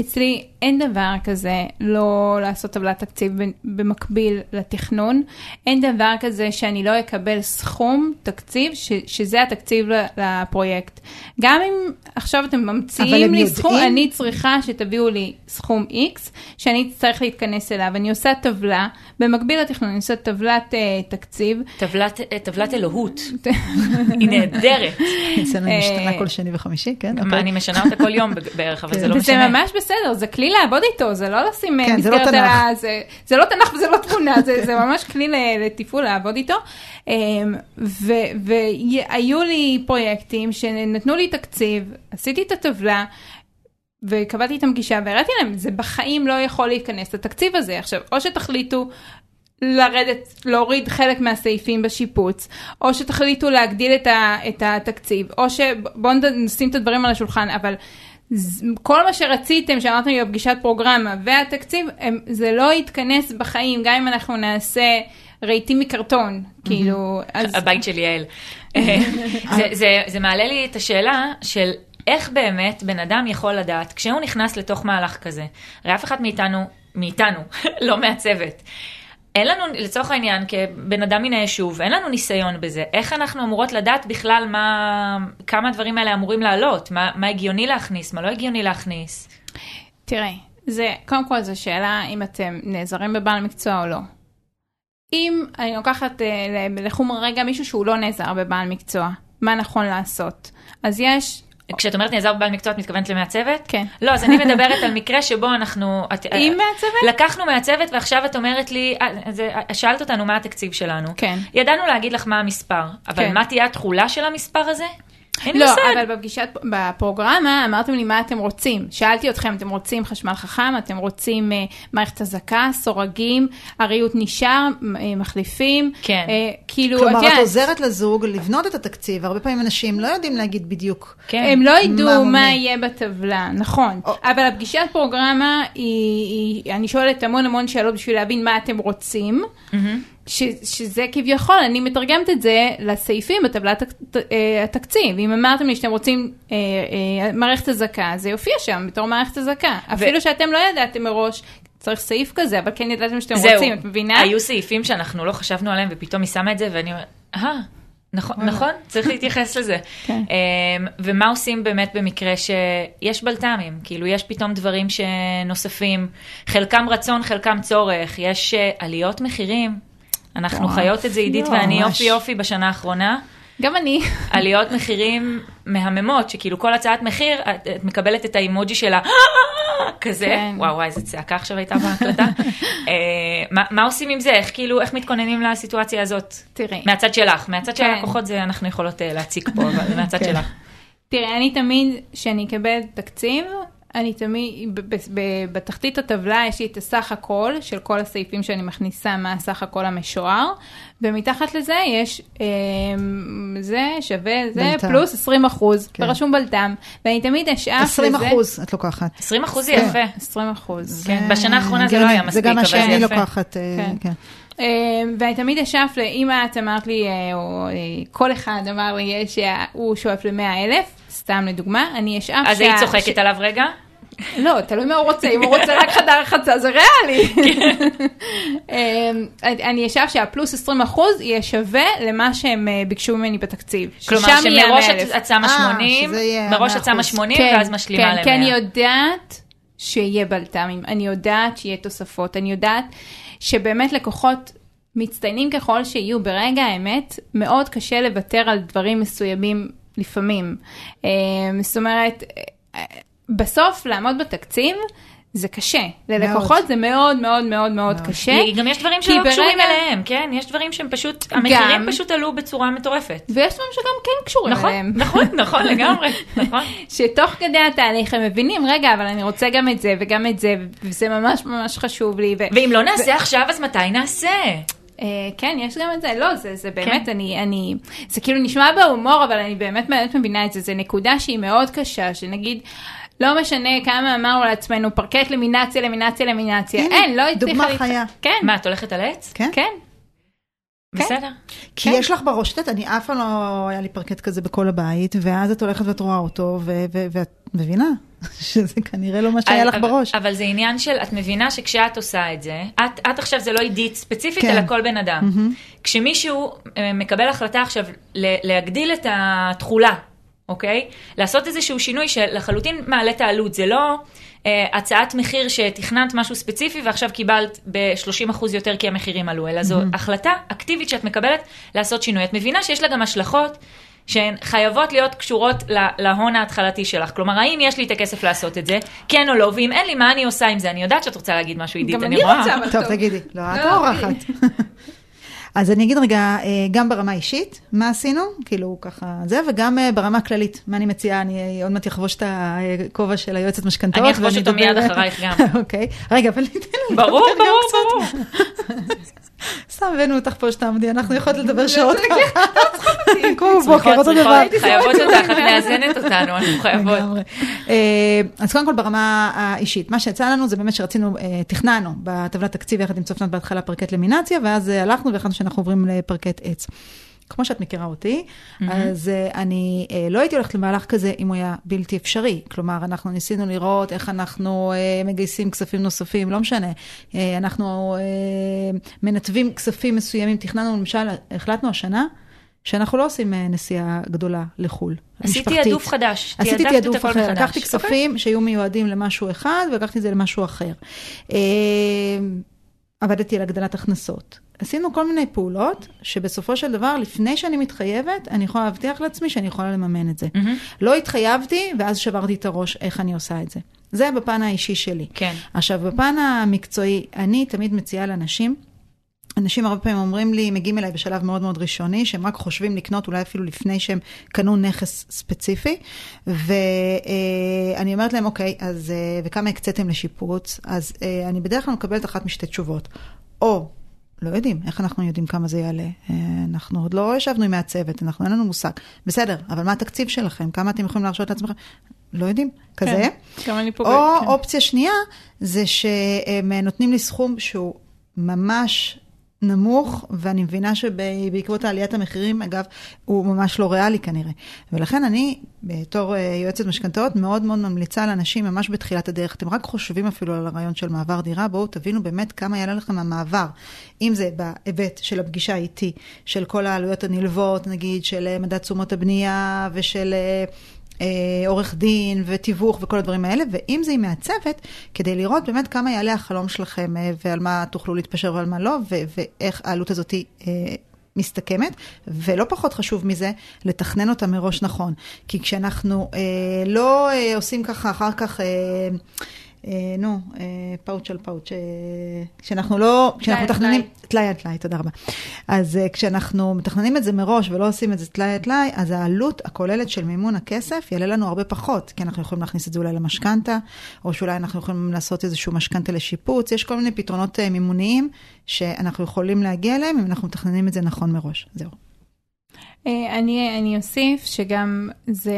אצלי אין דבר כזה לא לעשות טבלת תקציב ב- במקביל לתכנון. אין דבר כזה שאני לא אקבל סכום תקציב ש, שזה התקציב ל- לפרויקט. גם אם עכשיו אתם ממציאים לי סכום, יודעים? אני צריכה שתביאו לי סכום X שאני אצטרך להתכנס אליו. אני עושה טבלה, במקביל לתכנון אני עושה טבלת uh, תקציב. טבלת, אה, טבלת אלוהות, היא נהדרת. אצלנו אה, היא משתנה כל שני וחמישי, כן? אוקיי. אני משנה אותה כל יום בערך, אבל זה לא משנה. ממש בסדר, זה כלי לעבוד איתו, זה לא לשים אה, כן, זה לא מסגרת תנ"ך. על ה... זה, זה לא תנ"ך וזה לא תמונה, זה, זה ממש כלי לתפעול לעבוד איתו. אמ, והיו לי פרויקטים שנתנו לי תקציב, עשיתי את הטבלה. וקבעתי איתם פגישה והראיתי להם, זה בחיים לא יכול להיכנס לתקציב הזה. עכשיו, או שתחליטו לרדת, להוריד חלק מהסעיפים בשיפוץ, או שתחליטו להגדיל את, ה, את התקציב, או שבואו נשים את הדברים על השולחן, אבל כל מה שרציתם, שאמרתם לי בפגישת פרוגרמה והתקציב, הם, זה לא יתכנס בחיים, גם אם אנחנו נעשה רהיטים מקרטון, כאילו, אז... הבית של יעל. זה, זה, זה מעלה לי את השאלה של איך באמת בן אדם יכול לדעת, כשהוא נכנס לתוך מהלך כזה, הרי אף אחד מאיתנו, מאיתנו, לא מהצוות. אין לנו, לצורך העניין, כבן אדם מן היישוב, אין לנו ניסיון בזה. איך אנחנו אמורות לדעת בכלל מה, כמה הדברים האלה אמורים לעלות? מה, מה הגיוני להכניס, מה לא הגיוני להכניס? תראה, זה, קודם כל זו שאלה אם אתם נעזרים בבעל מקצוע או לא. אם אני לוקחת אה, לחומר רגע מישהו שהוא לא נעזר בבעל מקצוע, מה נכון לעשות? אז יש, כשאת אומרת נעזר בבעל מקצוע, את מתכוונת למעצבת? כן. לא, אז אני מדברת על מקרה שבו אנחנו... את, עם מעצבת? לקחנו מעצבת ועכשיו את אומרת לי, אה, זה, שאלת אותנו מה התקציב שלנו. כן. ידענו להגיד לך מה המספר, אבל כן. מה תהיה התכולה של המספר הזה? אין לא, מושג. אבל בפגישת, בפרוגרמה אמרתם לי מה אתם רוצים. שאלתי אתכם, אתם רוצים חשמל חכם, אתם רוצים אה, מערכת אזעקה, סורגים, הריהוט נשאר, אה, מחליפים. כן. אה, כאילו, כלומר, את את עוזרת לזוג לבנות את התקציב, הרבה פעמים אנשים לא יודעים להגיד בדיוק. כן. הם לא ידעו מה מה. יהיה בטבלה, נכון. או- אבל הפגישת פרוגרמה היא, היא, אני שואלת המון המון שאלות בשביל להבין מה אתם רוצים. ש, שזה כביכול, אני מתרגמת את זה לסעיפים בטבלת אה, התקציב. אם אמרתם לי שאתם רוצים אה, אה, מערכת אזעקה, זה יופיע שם בתור מערכת אזעקה. אפילו שאתם לא ידעתם מראש, צריך סעיף כזה, אבל כן ידעתם שאתם זהו, רוצים, את מבינה? היו סעיפים שאנחנו לא חשבנו עליהם ופתאום היא שמה את זה ואני אומרת, אה, נכון, נכון, צריך להתייחס לזה. כן. אמ, ומה עושים באמת במקרה שיש בלת"מים, כאילו יש פתאום דברים שנוספים, חלקם רצון, חלקם צורך, יש אה, עליות מחירים. אנחנו וואו. חיות את זה עידית לא, ואני. יופי יופי בשנה האחרונה. גם אני. עליות מחירים מהממות, שכאילו כל הצעת מחיר, את, את מקבלת את האימוג'י שלה, כזה, כן. וואו וואי, איזה צעקה עכשיו הייתה בהקלטה. אה, מה, מה עושים עם זה? איך כאילו, איך מתכוננים לסיטואציה הזאת? תראי. מהצד שלך, מהצד של כן. הלקוחות זה אנחנו יכולות אה, להציג פה, אבל מהצד כן. שלך. תראה, אני תמיד, כשאני אקבל תקציב, אני תמיד, ב- ב- ב- בתחתית הטבלה יש לי את הסך הכל של כל הסעיפים שאני מכניסה, מה הסך הכל המשוער, ומתחת לזה יש אה, זה שווה זה בלת"ם. פלוס 20 אחוז, כן. ורשום בלת"ם, ואני תמיד אשאף 20 לזה. אחוז את לוקחת. 20 אחוז זה כן. יפה. 20 אחוז, כן, כן. בשנה האחרונה זה לא. היה מספיק, זה גם מה אבל זה שאני יפה. לוקחת, אה, כן. כן. אה, ואני תמיד אשאף, אם את אמרת לי, אה, או אה, כל אחד אמר לי שהוא שואף ל-100 אלף, סתם לדוגמה, אני אשאף אז שה- היית צוחקת עליו רגע? לא, תלוי מה הוא רוצה, אם הוא רוצה רק חדר רחצה זה ריאלי. אמ, אני אשאף שהפלוס 20 אחוז יהיה שווה למה שהם אה, ביקשו ממני בתקציב. כלומר שמראש 100,000. את את שמה אה, 80, שזה יהיה מראש 100%. את שמה 80 כן, ואז משלימה כן, ל-100. כי אני יודעת שיהיה בלת"מים, אני יודעת שיהיה תוספות, אני יודעת שבאמת לקוחות מצטיינים ככל שיהיו ברגע האמת, מאוד קשה לוותר על דברים מסוימים לפעמים. אה, זאת אומרת, בסוף לעמוד בתקציב זה קשה, ללקוחות זה מאוד מאוד מאוד מאוד קשה. גם יש דברים שלא קשורים אליהם, כן? יש דברים שהם פשוט, המחירים פשוט עלו בצורה מטורפת. ויש דברים שגם כן קשורים נכון, אליהם. נכון, נכון לגמרי, נכון. שתוך כדי התהליך הם מבינים, רגע, אבל אני רוצה גם את זה וגם את זה, וזה ממש ממש חשוב לי. ו... ואם לא נעשה עכשיו, אז מתי נעשה? אה, כן, יש גם את זה, לא, זה, זה באמת, אני, אני, זה כאילו נשמע בהומור, אבל אני באמת באמת מבינה את זה, זה נקודה שהיא מאוד קשה, שנגיד, לא משנה כמה אמרנו לעצמנו, פרקט למינציה, למינציה, למינציה, הנה, אין, לא הצליחה... דוגמה חיה. כן, מה, את הולכת על עץ? כן? כן. כן. בסדר. כי כן. יש לך בראש, את יודעת, אני אף פעם לא היה לי פרקט כזה בכל הבית, ואז את הולכת ואת רואה אותו, ו- ו- ואת מבינה שזה כנראה לא מה שהיה לך בראש. אבל זה עניין של, את מבינה שכשאת עושה את זה, את, את עכשיו זה לא עידית ספציפית, כן. אלא כל בן אדם. כשמישהו אה, מקבל החלטה עכשיו להגדיל את התכולה, אוקיי? לעשות איזשהו שינוי שלחלוטין מעלה את העלות, זה לא אה, הצעת מחיר שתכננת משהו ספציפי ועכשיו קיבלת ב-30% יותר כי המחירים עלו, אלא זו החלטה אקטיבית שאת מקבלת לעשות שינוי. את מבינה שיש לה גם השלכות. שהן חייבות להיות קשורות לה- להון ההתחלתי שלך. כלומר, האם יש לי את הכסף לעשות את זה, כן או לא, ואם אין לי, מה אני עושה עם זה? אני יודעת שאת רוצה להגיד משהו, עידית, גם אני אני רואה. רוצה, אבל טוב, טוב. תגידי, לא, את לא, האורחת. אז אני אגיד רגע, אה, גם ברמה אישית, מה עשינו, כאילו ככה זה, וגם אה, ברמה הכללית, מה אני מציעה, אני עוד מעט אחבוש את הכובע של היועצת משכנתאות. אני אחבוש אותו מיד אחרייך גם. אוקיי, רגע, אבל ניתן לי ברור, גם ברור. ברור. סתם הבאנו אותך פה שתעמדי, אנחנו יכולות לדבר שעות ככה. כמו בבוקר, אותו דבר. חייבות אותך, את מאזנת אותנו, אנחנו חייבות. אה, אז קודם כל ברמה האישית, מה שיצא לנו זה באמת שרצינו, אה, תכננו בטבלת תקציב יחד עם צופנת בהתחלה פרקט למינציה, ואז אה, הלכנו והחלטנו שאנחנו עוברים לפרקט עץ. כמו שאת מכירה אותי, אז uh, אני uh, לא הייתי הולכת למהלך כזה אם הוא היה בלתי אפשרי. כלומר, אנחנו ניסינו לראות איך אנחנו uh, מגייסים כספים נוספים, לא משנה. Uh, אנחנו uh, מנתבים כספים מסוימים, תכננו למשל, החלטנו השנה, שאנחנו לא עושים נסיעה גדולה לחו"ל. עשיתי. תעדוף חדש. עשיתי תעדוף הכל אחר. לקחתי אוקיי. כספים שהיו מיועדים למשהו אחד ולקחתי את זה למשהו אחר. עבדתי על הגדלת הכנסות. עשינו כל מיני פעולות שבסופו של דבר, לפני שאני מתחייבת, אני יכולה להבטיח לעצמי שאני יכולה לממן את זה. מהמם. לא התחייבתי, ואז שברתי את הראש איך אני עושה את זה. זה בפן האישי שלי. כן. עכשיו, בפן המקצועי, אני תמיד מציעה לאנשים, אנשים הרבה פעמים אומרים לי, מגיעים אליי בשלב מאוד מאוד ראשוני, שהם רק חושבים לקנות, אולי אפילו לפני שהם קנו נכס ספציפי, ואני אומרת להם, אוקיי, אז, אה, וכמה הקציתם לשיפוץ? אז אה, אני בדרך כלל מקבלת אחת משתי תשובות. או, לא יודעים, איך אנחנו יודעים כמה זה יעלה? אה, אנחנו עוד לא ישבנו עם מעצבת, אנחנו אין לנו מושג. בסדר, אבל מה התקציב שלכם? כמה אתם יכולים להרשות לעצמכם? לא יודעים, כזה. גם אני פה. או כן. אופציה שנייה, זה שהם נותנים לי סכום שהוא ממש נמוך, ואני מבינה שבעקבות עליית המחירים, אגב, הוא ממש לא ריאלי כנראה. ולכן אני, בתור אה, יועצת משכנתאות, מאוד מאוד ממליצה לאנשים ממש בתחילת הדרך. אתם רק חושבים אפילו על הרעיון של מעבר דירה, בואו תבינו באמת כמה יעלה לכם המעבר. אם זה בהיבט של הפגישה איתי, של כל העלויות הנלוות, נגיד, של אה, מדד תשומות הבנייה ושל... אה, עורך דין ותיווך וכל הדברים האלה, ואם זה עם מעצבת, כדי לראות באמת כמה יעלה החלום שלכם אה, ועל מה תוכלו להתפשר ועל מה לא, ואיך העלות הזאת היא... אה, מסתכמת, ולא פחות חשוב מזה, לתכנן אותה מראש נכון. כי כשאנחנו אה, לא אה, עושים ככה אחר כך, אה, נו, אה, פאוץ' על פאוץ', אה, כשאנחנו לא, כשאנחנו מתכננים, טלאי על טלאי, תודה רבה. אז כשאנחנו מתכננים את זה מראש ולא עושים את זה טלאי על טלאי, אז העלות הכוללת של מימון הכסף יעלה לנו הרבה פחות, כי אנחנו יכולים להכניס את זה אולי למשכנתה, או שאולי אנחנו יכולים לעשות איזשהו משכנתה לשיפוץ, יש כל מיני פתרונות מימוניים שאנחנו יכולים להגיע אליהם אם אנחנו מתכננים את זה נכון מראש. זהו. אה, אני, אני אוסיף שגם זה,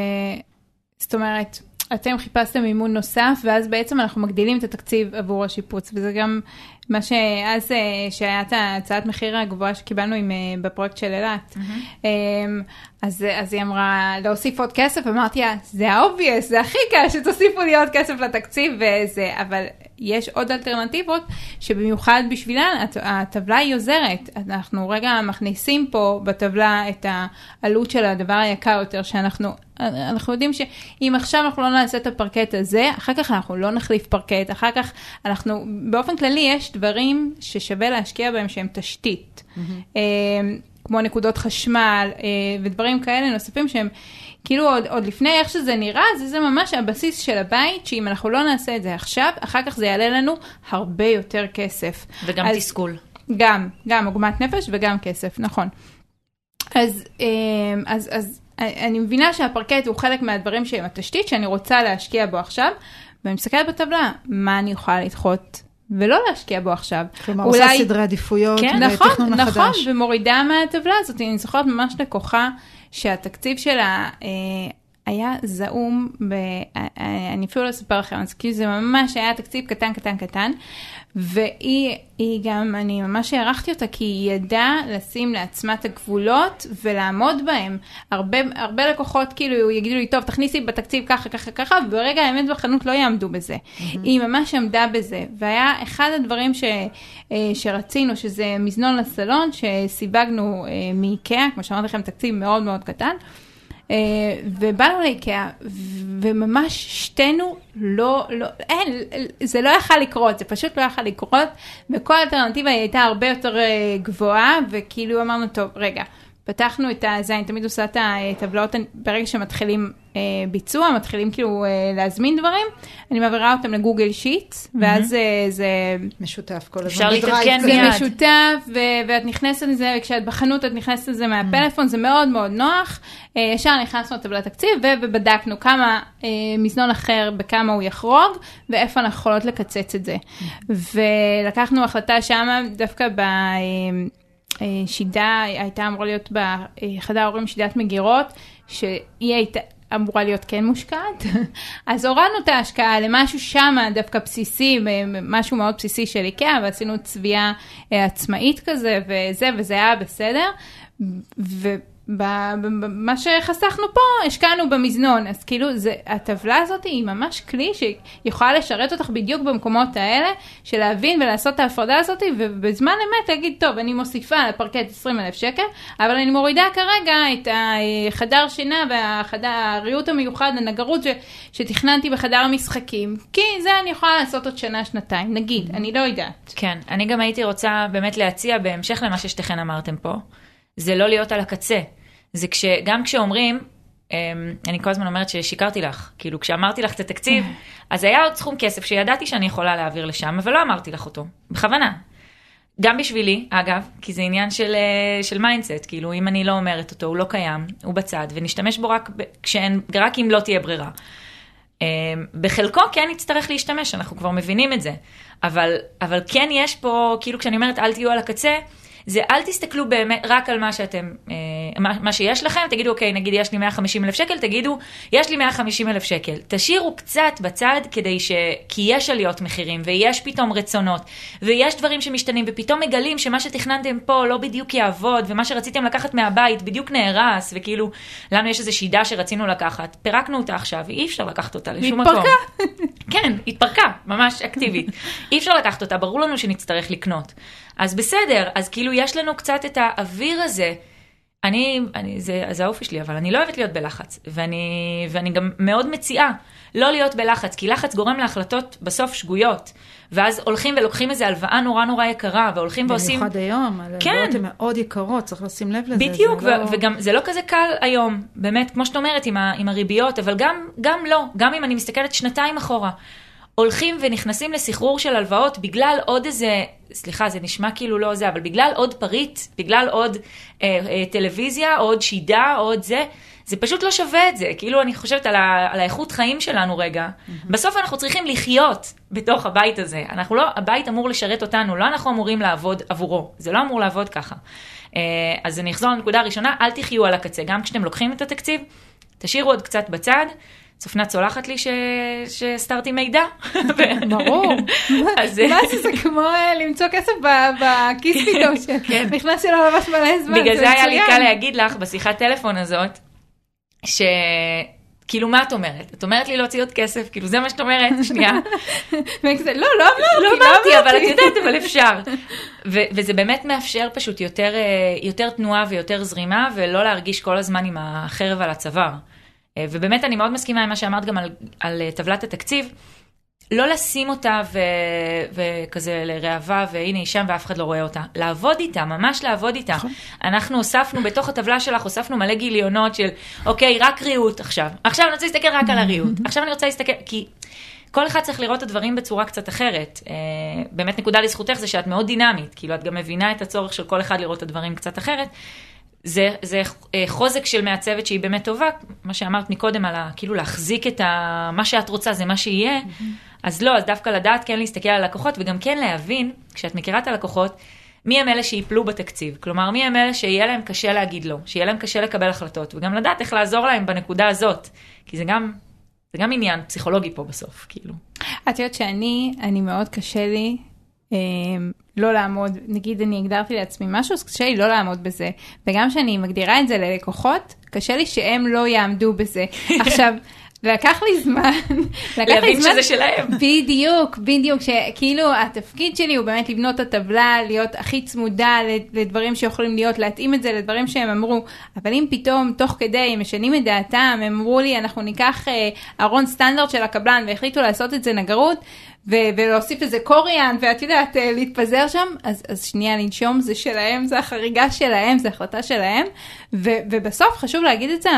זאת אומרת, אתם חיפשתם מימון נוסף, ואז בעצם אנחנו מגדילים את התקציב עבור השיפוץ, וזה גם מה שאז, אה, שהיה את ההצעת מחיר הגבוהה שקיבלנו עם, אה, בפרויקט של אילת, אמ, אז, אז היא אמרה להוסיף עוד כסף, אמרתי לה, זה ה obvious, זה הכי קל שתוסיפו לי עוד כסף לתקציב וזה, אבל יש עוד אלטרנטיבות שבמיוחד בשבילן הט- הטבלה היא עוזרת. אנחנו רגע מכניסים פה בטבלה את העלות של הדבר היקר יותר שאנחנו, אנחנו יודעים שאם עכשיו אנחנו לא נעשה את הפרקט הזה, אחר כך אנחנו לא נחליף פרקט, אחר כך אנחנו, באופן כללי יש דברים ששווה להשקיע בהם שהם תשתית. Mm-hmm. כמו נקודות חשמל אה, ודברים כאלה נוספים שהם כאילו עוד, עוד לפני איך שזה נראה, זה, זה ממש הבסיס של הבית, שאם אנחנו לא נעשה את זה עכשיו, אחר כך זה יעלה לנו הרבה יותר כסף. וגם אז, תסכול. גם, גם עוגמת נפש וגם כסף, נכון. אז, אה, אז, אז אני מבינה שהפרקט הוא חלק מהדברים שהם התשתית שאני רוצה להשקיע בו עכשיו, ואני מסתכלת בטבלה, מה אני יכולה לדחות ולא להשקיע בו עכשיו. כלומר, אולי... עושה סדרי עדיפויות כן, נכון, מחדש. נכון, ומורידה מהטבלה הזאת. אני זוכרת ממש לקוחה שהתקציב שלה אה, היה זעום, ב... אה, אני אפילו לא אספר לכם, אז כאילו זה ממש היה תקציב קטן, קטן, קטן. והיא גם, אני ממש הערכתי אותה, כי היא ידעה לשים לעצמה את הגבולות ולעמוד בהם. הרבה, הרבה לקוחות כאילו יגידו לי, טוב, תכניסי בתקציב ככה, ככה, ככה, וברגע האמת בחנות לא יעמדו בזה. Mm-hmm. היא ממש עמדה בזה. והיה אחד הדברים ש, אה, שרצינו, שזה מזנון לסלון, שסיווגנו אה, מאיקאה, כמו שאמרתי לכם, תקציב מאוד מאוד קטן. Uh, ובאנו לאיקאה, וממש שתינו לא, לא, אין, זה לא יכל לקרות, זה פשוט לא יכל לקרות, וכל אלטרנטיבה היא הייתה הרבה יותר uh, גבוהה, וכאילו אמרנו, טוב, רגע, פתחנו את זה, אני תמיד עושה את הטבלאות ברגע שמתחילים אה, ביצוע, מתחילים כאילו אה, להזמין דברים, אני מעבירה אותם לגוגל שיט, ואז אה, זה... משותף כל הזמן. אפשר להתעדכן מיד. זה משותף, ו- ואת נכנסת לזה, וכשאת בחנות את נכנסת לזה מהפלאפון, זה מאוד מאוד נוח. אה, ישר נכנסנו לטבלת תקציב, ו- ובדקנו כמה אה, מזנון אחר, בכמה הוא יחרוג, ואיפה אנחנו יכולות לקצץ את זה. ולקחנו החלטה שמה, דווקא ב... אה, שידה הייתה אמורה להיות בחדר ההורים שידת מגירות, שהיא הייתה אמורה להיות כן מושקעת, אז הורדנו את ההשקעה למשהו שם דווקא בסיסי, משהו מאוד בסיסי של איקאה, ועשינו צביעה עצמאית כזה וזה, וזה היה בסדר. ו... במה שחסכנו פה, השקענו במזנון, אז כאילו זה, הטבלה הזאת היא ממש כלי שיכולה לשרת אותך בדיוק במקומות האלה, של להבין ולעשות את ההפרדה הזאת, ובזמן אמת להגיד, טוב, אני מוסיפה לפרקט 20 אלף שקל, אבל אני מורידה כרגע את החדר שינה והריהוט המיוחד, הנגרות ש, שתכננתי בחדר המשחקים, כי זה אני יכולה לעשות עוד שנה, שנתיים, נגיד, אני לא יודעת. כן, אני גם הייתי רוצה באמת להציע, בהמשך למה ששתיכן אמרתם פה, זה לא להיות על הקצה. זה כש, גם כשאומרים, אני כל הזמן אומרת ששיקרתי לך, כאילו כשאמרתי לך את התקציב, אז היה עוד סכום כסף שידעתי שאני יכולה להעביר לשם, אבל לא אמרתי לך אותו, בכוונה. גם בשבילי, אגב, כי זה עניין של, של מיינדסט, כאילו אם אני לא אומרת אותו, הוא לא קיים, הוא בצד, ונשתמש בו רק, כשאין, רק אם לא תהיה ברירה. בחלקו כן נצטרך להשתמש, אנחנו כבר מבינים את זה, אבל, אבל כן יש פה, כאילו כשאני אומרת אל תהיו על הקצה, זה אל תסתכלו באמת רק על מה שאתם, אה, מה, מה שיש לכם, תגידו, אוקיי, נגיד יש לי 150 אלף שקל, תגידו, יש לי 150 אלף שקל. תשאירו קצת בצד כדי ש... כי יש עליות מחירים, ויש פתאום רצונות, ויש דברים שמשתנים, ופתאום מגלים שמה שתכננתם פה לא בדיוק יעבוד, ומה שרציתם לקחת מהבית בדיוק נהרס, וכאילו, לנו יש איזו שידה שרצינו לקחת, פירקנו אותה עכשיו, ואי אפשר לקחת אותה לשום מקום. כן, התפרקה, ממש אקטיבית. אי אפשר לקחת אותה, ברור לנו שנצטרך לקנות. אז בסדר, אז כאילו יש לנו קצת את האוויר הזה. אני, אני זה, זה האופי שלי, אבל אני לא אוהבת להיות בלחץ. ואני, ואני גם מאוד מציעה לא להיות בלחץ, כי לחץ גורם להחלטות בסוף שגויות. ואז הולכים ולוקחים איזה הלוואה נורא נורא יקרה, והולכים ועושים... במיוחד היום, כן. הלוואות הן מאוד יקרות, צריך לשים לב לזה. בדיוק, זה לא... וגם זה לא כזה קל היום, באמת, כמו שאת אומרת, עם, ה- עם הריביות, אבל גם, גם לא, גם אם אני מסתכלת שנתיים אחורה. הולכים ונכנסים לסחרור של הלוואות בגלל עוד איזה, סליחה, זה נשמע כאילו לא זה, אבל בגלל עוד פריט, בגלל עוד אה, אה, טלוויזיה, עוד שידה, עוד זה, זה פשוט לא שווה את זה. כאילו, אני חושבת על, ה, על האיכות חיים שלנו רגע. Mm-hmm. בסוף אנחנו צריכים לחיות בתוך הבית הזה. אנחנו לא, הבית אמור לשרת אותנו, לא אנחנו אמורים לעבוד עבורו. זה לא אמור לעבוד ככה. אה, אז אני אחזור לנקודה הראשונה, אל תחיו על הקצה. גם כשאתם לוקחים את התקציב, תשאירו עוד קצת בצד. צופנת סולחת לי ש- שהסתרתי מידע. ברור. אז- מה זה, זה כמו אה, למצוא כסף בכיס פתאום, שנכנס שלא ממש מלא זמן. כן. בגלל זה היה לי. קל להגיד לך בשיחת טלפון הזאת, ש... כאילו, מה את אומרת? את אומרת לי להוציא עוד כסף, כאילו, זה מה שאת אומרת? שנייה. לא, לא אמרתי, לא אמרתי, אבל את יודעת, אבל אפשר. וזה באמת מאפשר פשוט אה, יותר תנועה ויותר זרימה, ולא להרגיש כל הזמן עם החרב על הצוואר. אה, ובאמת, אני מאוד מסכימה עם מה שאמרת גם על, על אה, טבלת התקציב. לא לשים אותה ו- וכזה לראווה, והנה היא שם ואף אחד לא רואה אותה. לעבוד איתה, ממש לעבוד איתה. אנחנו הוספנו, בתוך הטבלה שלך הוספנו מלא גיליונות של, אוקיי, רק ריהוט עכשיו. עכשיו אני רוצה להסתכל רק על הריהוט. עכשיו אני רוצה להסתכל, כי כל אחד צריך לראות את הדברים בצורה קצת אחרת. אה, באמת נקודה לזכותך זה שאת מאוד דינמית, כאילו את גם מבינה את הצורך של כל אחד לראות את הדברים קצת אחרת. זה, זה אה, חוזק של מעצבת שהיא באמת טובה, מה שאמרת מקודם על ה, כאילו להחזיק את ה, מה שאת רוצה זה מה שיהיה, אז לא, אז דווקא לדעת כן להסתכל על הלקוחות וגם כן להבין, כשאת מכירה את הלקוחות, מי הם אלה שיפלו בתקציב, כלומר מי הם אלה שיהיה להם קשה להגיד לא, שיהיה להם קשה לקבל החלטות, וגם לדעת איך לעזור להם בנקודה הזאת, כי זה גם, זה גם עניין פסיכולוגי פה בסוף, כאילו. את יודעת שאני, אני מאוד קשה לי אה, לא לעמוד, נגיד אני הגדרתי לעצמי משהו, אז קשה לי לא לעמוד בזה. וגם כשאני מגדירה את זה ללקוחות, קשה לי שהם לא יעמדו בזה. עכשיו, לקח לי זמן, לקח לי זמן, שזה שלהם. בדיוק, בדיוק, שכאילו התפקיד שלי הוא באמת לבנות את הטבלה, להיות הכי צמודה לדברים שיכולים להיות, להתאים את זה לדברים שהם אמרו, אבל אם פתאום תוך כדי הם משנים את דעתם, הם אמרו לי אנחנו ניקח אה, ארון סטנדרט של הקבלן והחליטו לעשות את זה נגרות, ולהוסיף איזה קוריאן, ואת יודעת, אה, להתפזר שם, אז, אז שנייה לנשום, זה שלהם, זה החריגה שלהם, זה החלטה שלהם, ו- ובסוף חשוב להגיד את זה,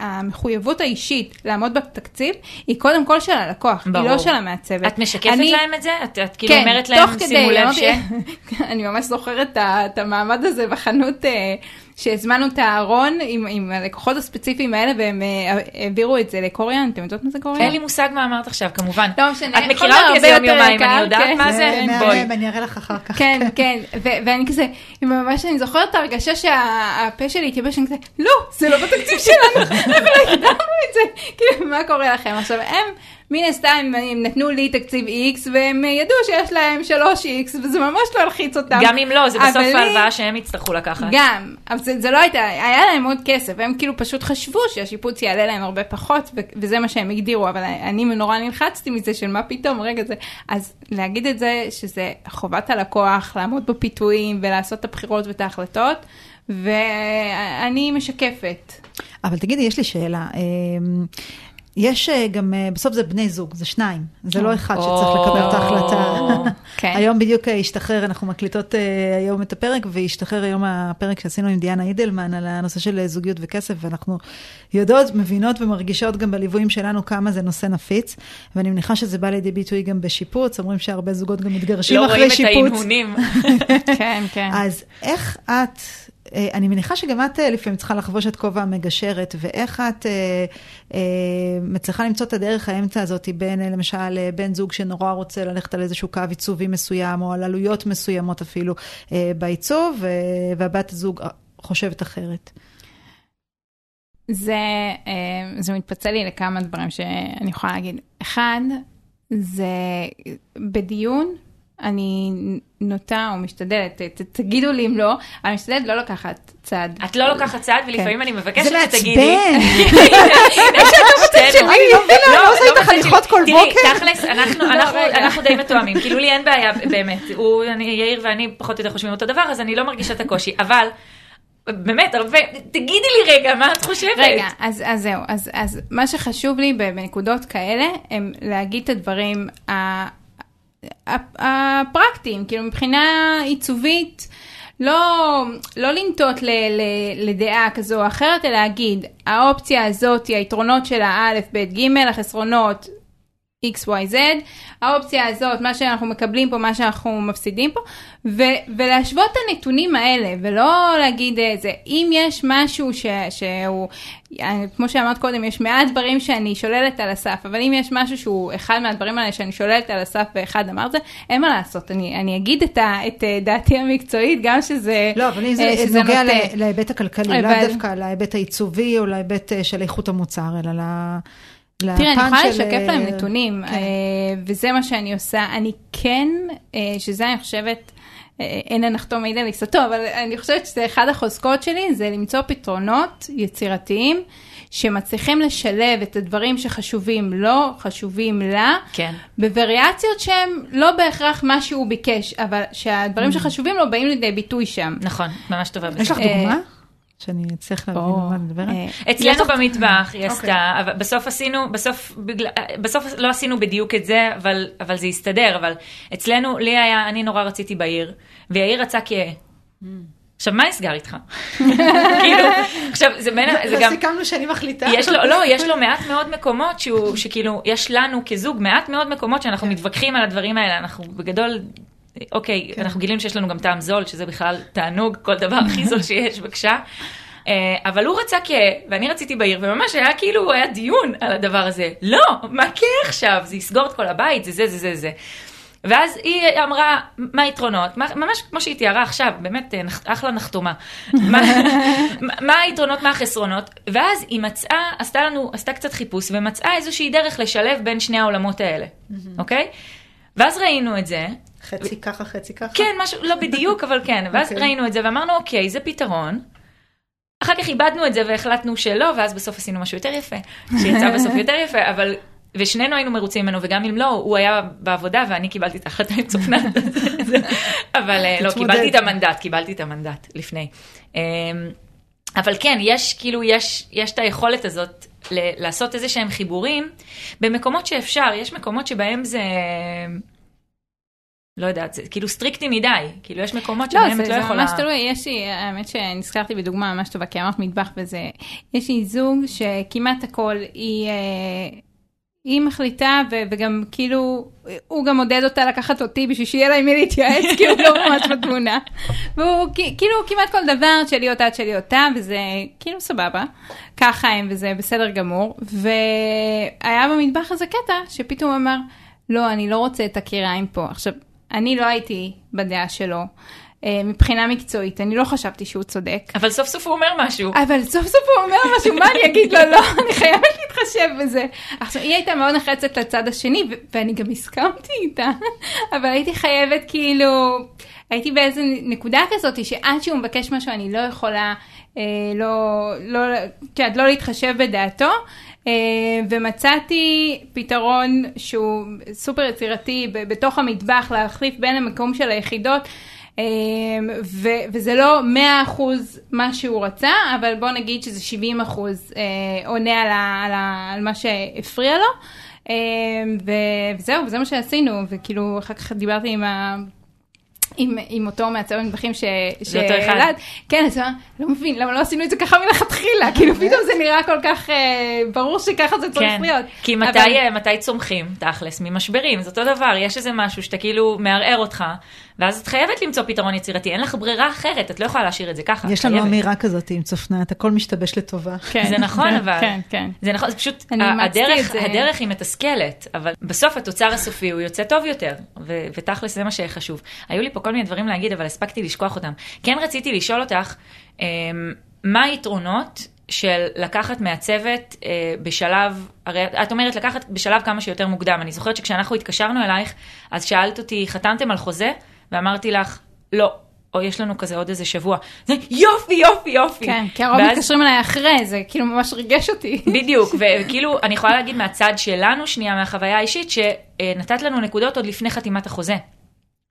המחויבות האישית לעמוד בתקציב, היא קודם כל של הלקוח, ברור. היא לא של המעצבת. את משקפת אני- להם את זה? את, את כאילו כן, אומרת להם, שימו לב ש... אני ממש זוכרת את המעמד הזה בחנות, אה, שהזמנו את הארון עם, עם הלקוחות הספציפיים האלה, והם אה, העבירו את זה לקוריאן, אתם יודעות מה זה קוריאן? אין לי מושג מה אמרת עכשיו, כמובן. לא משנה, את מכירה אותי איזה יום יותר יומיים, אני יקר, יודעת כן. מה זה? בואי. מהמם, אני אראה לך אחר כך. כן, כן, ואני כזה, ממש אני זוכרת את ההרגשה שהפה שלי התייבש, אני כזה, לא, זה לא בתקציב שלנו, אבל הגדרנו את זה, כאילו, מה קורה לכם? עכשיו, הם, מן הסתם, הם נתנו לי תקציב X, והם ידעו שיש להם 3X, וזה ממש לא הלחיץ אותם. גם אם לא, זה בסוף לי- ההלוואה שהם יצטרכו לקחת. גם, אבל זה, זה לא הייתה, היה להם עוד כסף, הם כאילו פשוט חשבו שהשיפוץ יעלה להם הרבה פחות, וזה מה שהם הגדירו, אבל אני נורא נלחצתי מזה של מה פתאום, רגע זה, אז להגיד את זה, שזה חובת הלקוח, לעמוד בפיתויים ולעשות את הבחירות ואת ההחלטות, ואני משקפת. אבל תגידי, יש לי שאלה. יש אה, גם, אה, בסוף זה בני זוג, זה שניים, זה לא אחד שצריך לקבל את ההחלטה. כן. היום בדיוק אה, השתחרר, אנחנו מקליטות היום את הפרק, והשתחרר היום הפרק שעשינו עם דיאנה אידלמן על הנושא של זוגיות וכסף, ואנחנו יודעות, מבינות ומרגישות גם בליוויים שלנו כמה זה נושא נפיץ, ואני מניחה שזה בא לידי ביטוי גם בשיפוץ, אומרים שהרבה זוגות גם מתגרשים לא אחרי רואים את שיפוץ. ההנהונים. כן, כן. אז איך את, אני מניחה שגם את אה, לפעמים צריכה לחבוש את כובע המגשרת, ואיך את אה, אה, מצליחה למצוא את הדרך האמצע הזאת בין, אה, למשל, אה, בן זוג שנורא רוצה ללכת על איזשהו קו עיצובי מסוים, או על עלויות מסוימות אפילו אה, בעיצוב, אה, והבת הזוג אה, חושבת אחרת. זה, אה, זה מתפצל לי לכמה דברים שאני יכולה להגיד. אחד, זה בדיון, אני נוטה או משתדלת, ת- תגידו לי אם לא, אני משתדלת לא לקחת צד. את לא לוקחת צעד, ולפעמים אני מבקשת זה שתגידי. מעצבן. שתינו. אני לא מבינה, אני לא עושה איתך בצד שלי. הליכות כל תראי, בוקר. תכלס, אנחנו- אנחנו- רגע. אנחנו די מתואמים, כאילו לי אין בעיה, באמת. הוא, יאיר ואני פחות או יותר חושבים אותו דבר, אז אני לא מרגישה את הקושי, אבל... באמת, הרבה, תגידי לי רגע, מה את חושבת? רגע, אז, אז זהו, אז, אז מה שחשוב לי בנקודות כאלה, הם להגיד את הדברים הפרקטיים, כאילו מבחינה עיצובית, לא, לא לנטות ל, ל, לדעה כזו או אחרת, אלא להגיד, האופציה הזאת, היתרונות שלה א', ב', ג', החסרונות XYZ, האופציה הזאת, מה שאנחנו מקבלים פה, מה שאנחנו מפסידים פה, ו- ולהשוות את הנתונים האלה, ולא להגיד אה, זה. אם יש משהו ש- שהוא, אה, כמו שאמרת קודם, יש מעט דברים שאני שוללת על הסף, אבל אם יש משהו שהוא אחד מהדברים האלה שאני שוללת על הסף ואחד אמר זה, אין מה לעשות, אני, אני אגיד את, ה- את אה, דעתי המקצועית, גם שזה... לא, אבל אם זה אה, שזה נוגע נוטה. להיבט הכלכלי, לאו אבל- דווקא להיבט העיצובי או להיבט אה, של איכות המוצר, אלא ל... תראה, אני יכולה של, לשקף להם אה, נתונים, כן. אה, וזה מה שאני עושה. אני כן, אה, שזה אני חושבת, אין הנחתום מעיד על עיסתו, אבל אני חושבת שזה אחד החוזקות שלי, זה למצוא פתרונות יצירתיים, שמצליחים לשלב את הדברים שחשובים לו, חשובים לה, כן. בווריאציות שהם לא בהכרח מה שהוא ביקש, אבל Mm. שהדברים שחשובים לו באים לידי ביטוי שם. נכון, ממש טובה. יש לך דוגמה? שאני אצליח להבין על מה את מדברת? אה, אצלנו במטבח היא אוקיי. עשתה, בסוף עשינו, בסוף, בגלל, בסוף לא עשינו בדיוק את זה, אבל, אבל זה הסתדר, אבל אצלנו, לי היה, אני נורא רציתי בעיר, ויאיר רצה כ... עכשיו, מה נסגר איתך? כאילו, עכשיו, זה בין, זה גם, סיכמנו שאני מחליטה. יש לו, לא, יש לו מעט מאוד מקומות שהוא, שכאילו, יש לנו כזוג מעט מאוד מקומות שאנחנו מתווכחים על הדברים האלה, אנחנו בגדול, אוקיי, אנחנו גילינו שיש לנו גם טעם זול, שזה בכלל תענוג, כל דבר הכי זול שיש, בבקשה. אה, אבל הוא רצה כ... ואני רציתי בעיר, וממש היה כאילו, היה דיון על הדבר הזה. לא, מה כן עכשיו? זה יסגור את כל הבית, זה זה זה זה זה. ואז היא אמרה, מה היתרונות? ממש כמו שהיא תיארה עכשיו, באמת אה, אחלה נחתומה. מה, מה היתרונות, מה החסרונות? ואז היא מצאה, עשתה לנו, עשתה קצת חיפוש, ומצאה איזושהי דרך לשלב בין שני העולמות האלה, אוקיי? ואז ראינו את זה, חצי ככה, חצי ככה. כן, משהו, לא בדיוק, אבל כן. ואז אוקיי. ראינו את זה ואמרנו, אוקיי, זה פתרון. אחר כך איבדנו את זה והחלטנו שלא, ואז בסוף עשינו משהו יותר יפה, שיצא בסוף יותר יפה, אבל... ושנינו היינו מרוצים ממנו, וגם אם לא, הוא היה בעבודה ואני קיבלתי את ההחלטה עם צופנת. אבל אה, לא. קיבלתי את המנדט, קיבלתי את המנדט לפני. אמ, אבל כן, יש כאילו, יש, יש את היכולת הזאת לעשות איזה שהם חיבורים במקומות שאפשר, יש מקומות שבהם זה... לא יודעת, זה כאילו סטריקטי מדי, כאילו יש מקומות לא, שבהם זה, את לא זה יכולה... ממש תלוי, יש לי, האמת שנזכרתי בדוגמה ממש טובה, כי אמרת מטבח וזה, יש לי זוג שכמעט הכל היא, אה, היא מחליטה, ו, וגם כאילו, הוא גם עודד אותה לקחת אותי בשביל שיהיה לה עם מי להתייעץ, כי הוא לא ממש בתמונה. והוא כאילו כמעט כל דבר שלי אותה, שלי אותה, וזה כאילו סבבה, ככה הם וזה בסדר גמור. והיה במטבח הזה קטע שפתאום אמר, לא, אני לא רוצה את הקיריים פה. עכשיו, אני לא הייתי בדעה שלו. אה, מבחינה מקצועית, אני לא חשבתי שהוא צודק. אבל סוף סוף הוא אומר משהו. אבל סוף סוף הוא אומר משהו, מה אני אגיד לו? לא, אני חייבת להתחשב בזה. עכשיו, היא הייתה מאוד נחרצת לצד השני, ואני גם הסכמתי איתה, אבל הייתי חייבת כאילו, הייתי באיזה נקודה כזאת, שעד שהוא מבקש משהו אני לא יכולה לא, לא, את יודעת, לא להתחשב בדעתו. אה, ומצאתי פתרון שהוא סופר יצירתי בתוך המטבח להחליף בין המקום של היחידות. אה, ו- וזה לא 100% מה שהוא רצה, אבל בוא נגיד שזה 70% אה, עונה על, ה- על, ה- על מה שהפריע לו. אה, וזהו, וזה מה שעשינו, וכאילו אחר כך דיברתי עם ה... עם, עם אותו מעצב מטבחים ש... שאלעד- כן, אז לא מבין, למה לא עשינו את זה ככה מלכתחילה? כאילו פתאום זה נראה כל כך אה, ברור שככה זה צריך כן, להיות. כי אבל- מתי, אה, מתי צומחים, תכלס, ממשברים, זה אותו דבר, יש איזה משהו שאתה כאילו מערער אותך, ואז את חייבת למצוא פתרון יצירתי, אין לך ברירה אחרת, את לא יכולה להשאיר את זה ככה. יש לנו. אמירה כזאת עם צופנת, הכל משתבש לטובה. כן, זה נכון, כן, אבל. כן, כן. זה נכון, זה פשוט, אני אימצתי הדרך, את זה. הדרך היא מתסכלת, אבל בסוף התוצר הסופי הוא יוצא טוב יותר, ו- ותכלס זה מה שחשוב. היו לי פה כל מיני דברים להגיד, אבל הספקתי לשכוח אותם. כן רציתי לשאול אותך, אמ, מה היתרונות של לקחת מהצוות אה, בשלב, הרי את אומרת לקחת בשלב כמה שיותר מוקדם. אני זוכרת שכשאנחנו התקשרנו אלייך, אז שאלת אותי, חתמתם על חוזה? ואמרתי לך, לא. או יש לנו כזה עוד איזה שבוע. זה יופי, יופי, יופי. כן, כי הרוב ואז- מתקשרים אליי אחרי, זה כאילו ממש ריגש אותי. בדיוק, וכאילו, אני יכולה להגיד מהצד שלנו שנייה, מהחוויה האישית, שנתת לנו נקודות עוד לפני חתימת החוזה.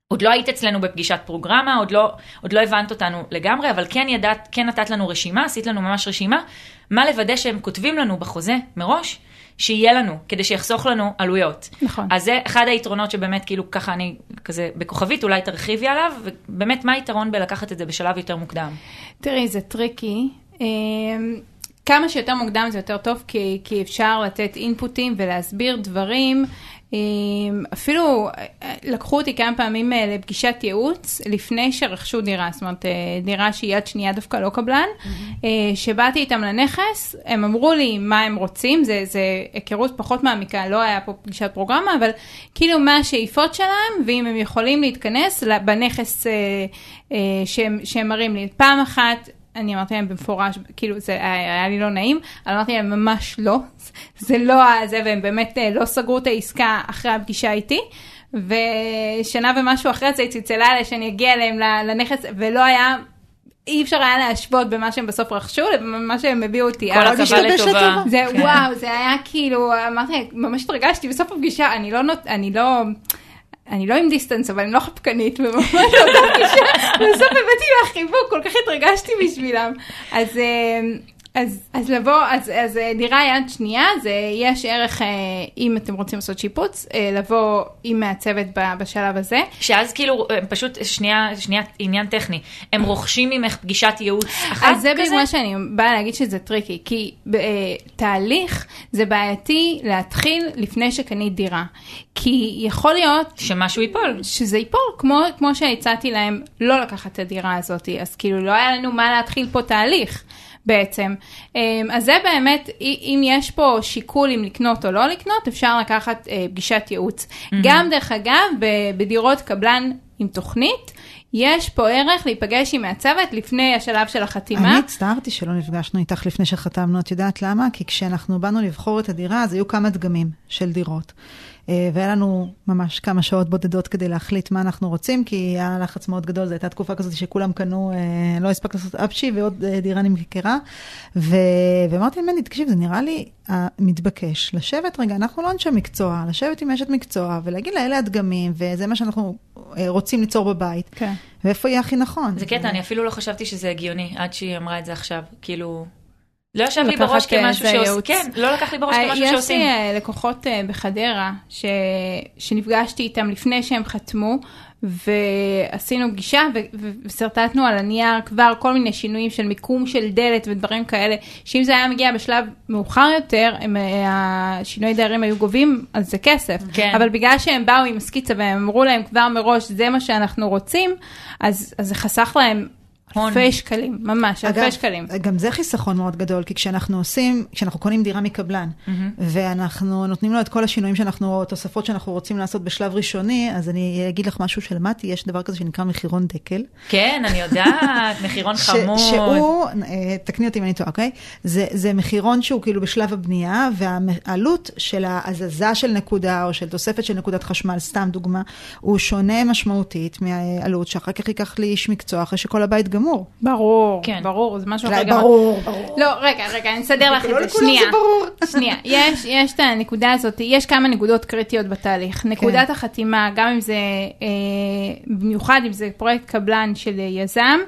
עוד לא היית אצלנו בפגישת פרוגרמה, עוד לא, עוד לא הבנת אותנו לגמרי, אבל כן ידעת, כן נתת לנו רשימה, עשית לנו ממש רשימה, מה לוודא שהם כותבים לנו בחוזה מראש, שיהיה לנו, כדי שיחסוך לנו עלויות. נכון. אז זה אחד היתרונות שבאמת, כאילו, ככה אני, כזה, בכוכבית, אולי תרחיבי עליו, ובאמת, מה היתרון בלקחת את זה בשלב יותר מוקדם? תראי, זה טריקי. אמ, כמה שיותר מוקדם זה יותר טוב, כי, כי אפשר לתת אינפוטים ולהסביר דברים. אמ, אפילו אה, לקחו אותי כמה פעמים אה, לפגישת ייעוץ לפני שרכשו דירה, זאת אומרת אה, דירה שהיא יד שנייה דווקא לא קבלן, אה, שבאתי איתם לנכס, הם אמרו לי מה הם רוצים, זה, זה היכרות פחות מעמיקה, לא היה פה פגישת פרוגרמה, אבל כאילו מה השאיפות שלהם, ואם הם יכולים להתכנס בנכס שהם, שהם מראים לי. פעם אחת אני אמרתי להם במפורש, כאילו זה היה, היה לי לא נעים, אבל אמרתי להם ממש לא, זה לא זה, והם באמת אה, לא סגרו את העסקה אחרי הפגישה איתי. ושנה ומשהו אחרי זה היא צלצלה עליה שאני אגיע אליהם לנכס, ולא היה אי אפשר היה להשוות במה שהם בסוף רכשו למה שהם הביאו אותי. כל הכבוד לטובה. זה כן. וואו, זה היה כאילו, אמרתי, ממש התרגשתי בסוף הפגישה, אני לא, אני לא, אני לא עם דיסטנס, אבל אני לא חפקנית, וממש באותה פגישה, בסוף הבאתי לה חיבוק, כל כך התרגשתי בשבילם. אז... אה, אז, אז לבוא, אז, אז אה, דירה יד שנייה, זה יש ערך, אה, אם אתם רוצים לעשות שיפוץ, אה, לבוא עם מעצבת בשלב הזה. שאז כאילו, פשוט שנייה, שנייה, עניין טכני, הם רוכשים ממך פגישת ייעוץ אחת כזה? אז זה בדיוק מה שאני באה להגיד שזה טריקי, כי תהליך זה בעייתי להתחיל לפני שקנית דירה. כי יכול להיות... שמשהו ייפול. שזה ייפול, כמו, כמו שהצעתי להם לא לקחת את הדירה הזאת, אז כאילו לא היה לנו מה להתחיל פה תהליך. בעצם. אמ, אז זה באמת, אם יש פה שיקול אם לקנות או לא לקנות, אפשר לקחת אה, פגישת ייעוץ. Mm-hmm. גם דרך אגב, בדירות קבלן עם תוכנית, יש פה ערך להיפגש עם מעצבת לפני השלב של החתימה. אני הצטערתי שלא נפגשנו איתך לפני שחתמנו, את יודעת למה? כי כשאנחנו באנו לבחור את הדירה, אז היו כמה דגמים של דירות. אה, והיה לנו ממש כמה שעות בודדות כדי להחליט מה אנחנו רוצים, כי היה לחץ מאוד גדול, זו הייתה תקופה כזאת שכולם קנו, אה, לא הספק לעשות אפשי ועוד אה, דירה נמכרה. ואמרתי למני, תקשיב, זה נראה לי מתבקש לשבת רגע, אנחנו לא אנשי מקצוע, לשבת עם אשת מקצוע ולהגיד לה, אלה הדגמים, וזה מה שאנחנו רוצים ליצור בבית. כן. ואיפה יהיה הכי נכון. זה קטע, אני אפילו לא חשבתי שזה הגיוני, עד שהיא אמרה את זה עכשיו, כאילו... לא ישב לי בראש כמשהו שעושים, כן, לא לקח לי בראש כמשהו שעושים. יש לי לקוחות אה, בחדרה ש... שנפגשתי איתם לפני שהם חתמו, ועשינו פגישה ושרטטנו על הנייר כבר כל מיני שינויים של מיקום של דלת ודברים כאלה, שאם זה היה מגיע בשלב מאוחר יותר, הם, אה, השינוי דיירים היו גובים על זה כסף. כן. אבל בגלל שהם באו עם סקיצה והם אמרו להם כבר מראש, זה מה שאנחנו רוצים, אז, אז זה חסך להם אלפי שקלים, ממש, אלפי אגב, שקלים. גם זה חיסכון מאוד גדול, כי כשאנחנו עושים, כשאנחנו קונים דירה מקבלן, mm-hmm. ואנחנו נותנים לו את כל השינויים שאנחנו, או תוספות שאנחנו רוצים לעשות בשלב ראשוני, אז אני אגיד לך משהו שלמדתי, יש דבר כזה שנקרא מחירון דקל. כן, אני יודעת, מחירון חמוד. שהוא, אה, תקני אותי אם אני טועה, אוקיי? זה, זה מחירון שהוא כאילו בשלב הבנייה, והעלות של ההזזה של נקודה, או של תוספת של נקודת חשמל, סתם דוגמה, הוא שונה משמעותית מהעלות שאחר כך ייקח לי איש מקצוע, אחרי שכל הבית גמור. גמור. ברור, כן. ברור, זה משהו אחר גם. ברור, ברור. לא, רגע, רגע, אני אסדר לך את זה, שנייה. זה ברור. שנייה, יש, יש את הנקודה הזאת, יש כמה נקודות קריטיות בתהליך. כן. נקודת החתימה, גם אם זה, אה, במיוחד אם זה פרויקט קבלן של יזם,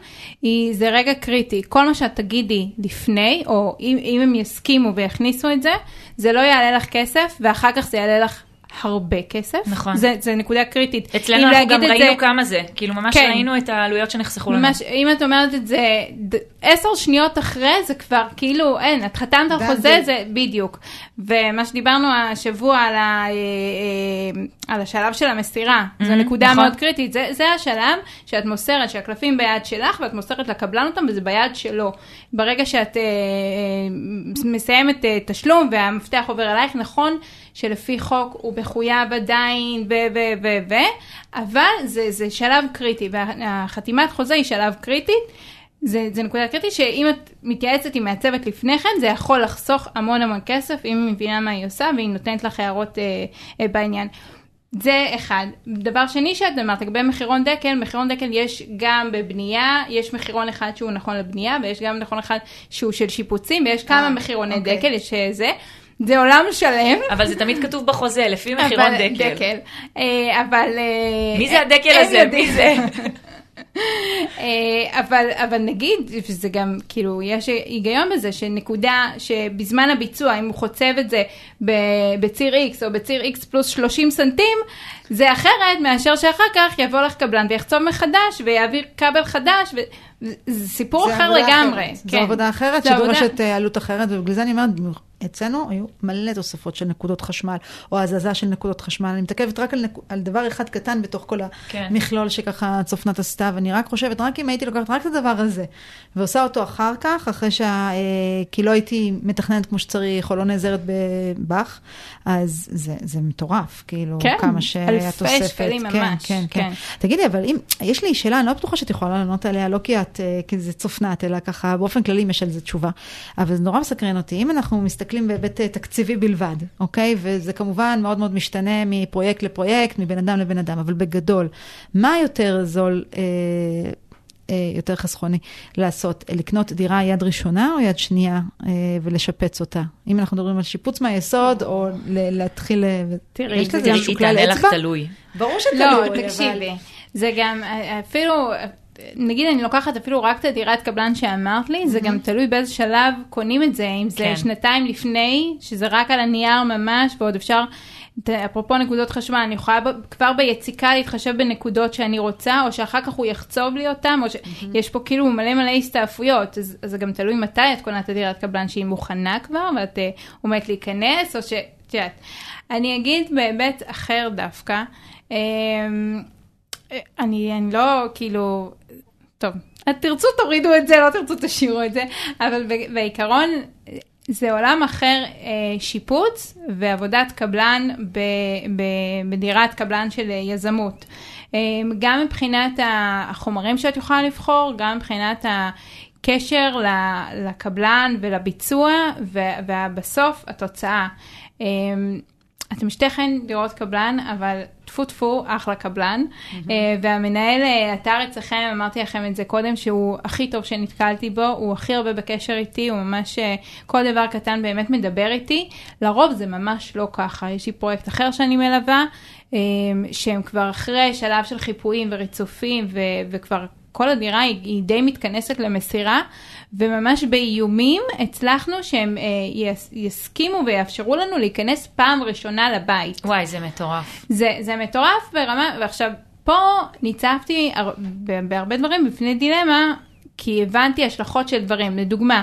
היא, זה רגע קריטי. כל מה שאת תגידי לפני, או אם, אם הם יסכימו ויכניסו את זה, זה לא יעלה לך כסף, ואחר כך זה יעלה לך הרבה כסף. נכון. זה, זה נקודה קריטית. אצלנו אנחנו גם ראינו זה... כמה זה, כאילו ממש כן. ראינו את העלויות שנחסכו לנו. ממש, אם את אומרת את זה עשר שניות אחרי, זה כבר כאילו, אין, את חתמת על חוזה, זה... זה בדיוק. ומה שדיברנו השבוע על, ה, אה, אה, על השלב של המסירה, mm-hmm, זו נקודה נכון. מאוד קריטית. זה, זה השלב שאת מוסרת, שהקלפים ביד שלך, ואת מוסרת לקבלן אותם, וזה ביד שלו. ברגע שאת אה, אה, מסיימת אה, תשלום והמפתח עובר אלייך, נכון שלפי חוק הוא מחויב עדיין, ו, ו, ו, ו, אבל זה, זה שלב קריטי, והחתימת חוזה היא שלב קריטי. זה, זה נקודה קריטית שאם את מתייעצת עם מעצבת לפני כן, זה יכול לחסוך המון המון כסף, אם היא מבינה מה היא עושה והיא נותנת לך הערות אה, אה, בעניין. זה אחד. דבר שני שאת אמרת, לגבי מחירון דקל, מחירון דקל יש גם בבנייה, יש מחירון אחד שהוא נכון לבנייה, ויש גם נכון אחד שהוא של שיפוצים, ויש כמה אה, מחירוני אוקיי. דקל, יש אה, זה. זה עולם שלם. אבל זה תמיד כתוב בחוזה, לפי מחירון דקל. דקל. אה, אבל... מי זה הדקל הזה? מי זה? אה, אבל, אבל נגיד, וזה גם, כאילו, יש היגיון בזה, שנקודה שבזמן הביצוע, אם הוא חוצב את זה בציר X או בציר X פלוס 30 סנטים, זה אחרת מאשר שאחר כך יבוא לך קבלן ויחצוב מחדש ויעביר כבל חדש. ו... זה סיפור זה אחר לגמרי. אחרת. כן. זו עבודה אחרת שדורשת עבודה... אה, עלות אחרת, ובגלל זה אני אומרת, אצלנו היו מלא תוספות של נקודות חשמל, או הזזה של נקודות חשמל. אני מתעכבת רק על, נק... על דבר אחד קטן בתוך כל כן. המכלול שככה צופנת עשתה, ואני רק חושבת, רק אם הייתי לוקחת רק את הדבר הזה, ועושה אותו אחר כך, אחרי שה... אה, כי לא הייתי מתכננת כמו שצריך, או לא נעזרת בבאך, אז זה, זה מטורף, כאילו, כן, כמה שהתוספת. אלפי שקלים כן, ממש, כן, כן. כן. תגידי, אבל אם, יש לי שאלה, אני לא בטוחה שאת יכולה לענות עליה, לא כי את, אה, כי זה צופנת, אלא ככה, באופן כללי אם יש על זה תשובה. אבל זה נורא מסקרן אותי. אם אנחנו מסתכלים בהיבט אה, תקציבי בלבד, אוקיי? וזה כמובן מאוד מאוד משתנה מפרויקט לפרויקט, מבן אדם לבן אדם, אבל בגדול, מה יותר זול, אה, אה, יותר חסכוני לעשות? אה, לקנות דירה יד ראשונה או יד שנייה אה, ולשפץ אותה? אם אנחנו מדברים על שיפוץ מהיסוד, או ל- להתחיל... אה, תראי, יש זה לזה איזשהו היא כלל תענה לך אצבע? תלוי. ברור שתלוי, לא, אבל- תקשיבי, זה גם, אפילו, נגיד אני לוקחת אפילו רק את הדירת קבלן שאמרת לי, זה גם תלוי באיזה שלב קונים את זה, אם זה כן. שנתיים לפני, שזה רק על הנייר ממש, ועוד אפשר, אפרופו נקודות חשמל, אני יכולה כבר ביציקה להתחשב בנקודות שאני רוצה, או שאחר כך הוא יחצוב לי אותם, או שיש פה כאילו מלא מלא הסתעפויות, אז, זה גם תלוי מתי את קונה את הדירת קבלן שהיא מוכנה כבר, ואת אה, עומדת להיכנס, או ש... את יודעת, אני אגיד בהיבט אחר דווקא, אמ, אני, אני לא, כאילו, טוב, תרצו תורידו את זה, לא תרצו תשאירו את זה, אבל בעיקרון זה עולם אחר, אה, שיפוץ ועבודת קבלן ב, ב, בדירת קבלן של אה, יזמות. אה, גם מבחינת החומרים שאת יכולה לבחור, גם מבחינת הקשר לקבלן ולביצוע, ובסוף התוצאה. אה, אתם שתיכן דירות קבלן, אבל טפו טפו, אחלה קבלן. אה, והמנהל אה, אתר אצלכם, אמרתי לכם את זה קודם, שהוא הכי טוב שנתקלתי בו, הוא הכי הרבה בקשר איתי, הוא ממש, אה, כל דבר קטן באמת מדבר איתי. לרוב זה ממש לא ככה. יש לי פרויקט אחר שאני מלווה, שהם כבר אחרי שלב של חיפויים וריצופים, ו- וכבר כל הדירה היא, היא די מתכנסת למסירה, וממש באיומים הצלחנו שהם אה, יס, יסכימו ויאפשרו לנו להיכנס פעם ראשונה לבית. וואי, זה מטורף. זה, זה מטורף ברמה, ועכשיו, פה ניצבתי הר- בהרבה דברים בפני דילמה, כי הבנתי השלכות של דברים. לדוגמה,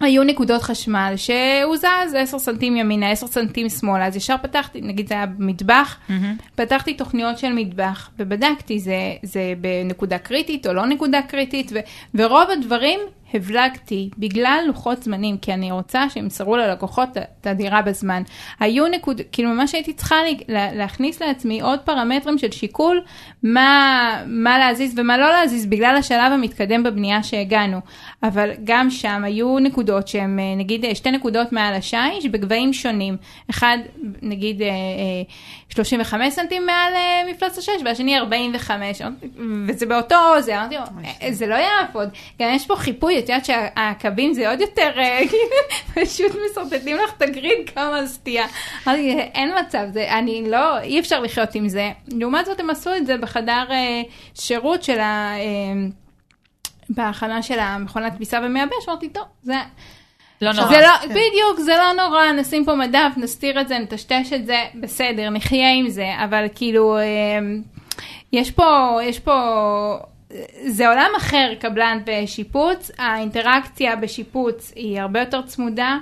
היו נקודות חשמל שהוא זז 10 סנטים ימינה, 10 סנטים שמאלה, אז ישר פתחתי, נגיד זה היה במטבח, פתחתי תוכניות של מטבח ובדקתי זה, זה בנקודה קריטית או לא נקודה קריטית, ו, ורוב הדברים הבלגתי בגלל לוחות זמנים, כי אני רוצה שימסרו ללקוחות את הדירה בזמן. היו נקוד, כאילו ממש הייתי צריכה לה, להכניס לעצמי עוד פרמטרים של שיקול, מה, מה להזיז ומה לא להזיז, בגלל השלב המתקדם בבנייה שהגענו. אבל גם שם היו נקודות שהן, אה, נגיד, אה, שתי נקודות מעל השיש בגבהים שונים. אחד, נגיד, אה, 35 סנטים מעל אה, מפלס השש, והשני 45, וזה באותו זה, אמרתי לו, "אה, זה לא יעבוד. גם יש פה חיפוי, את יודעת שהקווים זה עוד יותר, אה, כאילו, פשוט משרטטים לך את הגריד כמה סטייה. אמרתי, אין מצב, זה, אני לא, אי אפשר לחיות עם זה. לעומת זאת, הם עשו את זה בחדר אה, שירות של ה... אה, בהכנה של המכונת כביסה ומייבש, אמרתי, טוב, זה... לא נורא. זה לא, בדיוק, זה לא נורא, נשים פה מדף, נסתיר את זה, נטשטש את זה, בסדר, נחיה עם זה, אבל כאילו, אה, יש פה, יש פה, זה עולם אחר, קבלן בשיפוץ, האינטראקציה בשיפוץ היא הרבה יותר צמודה,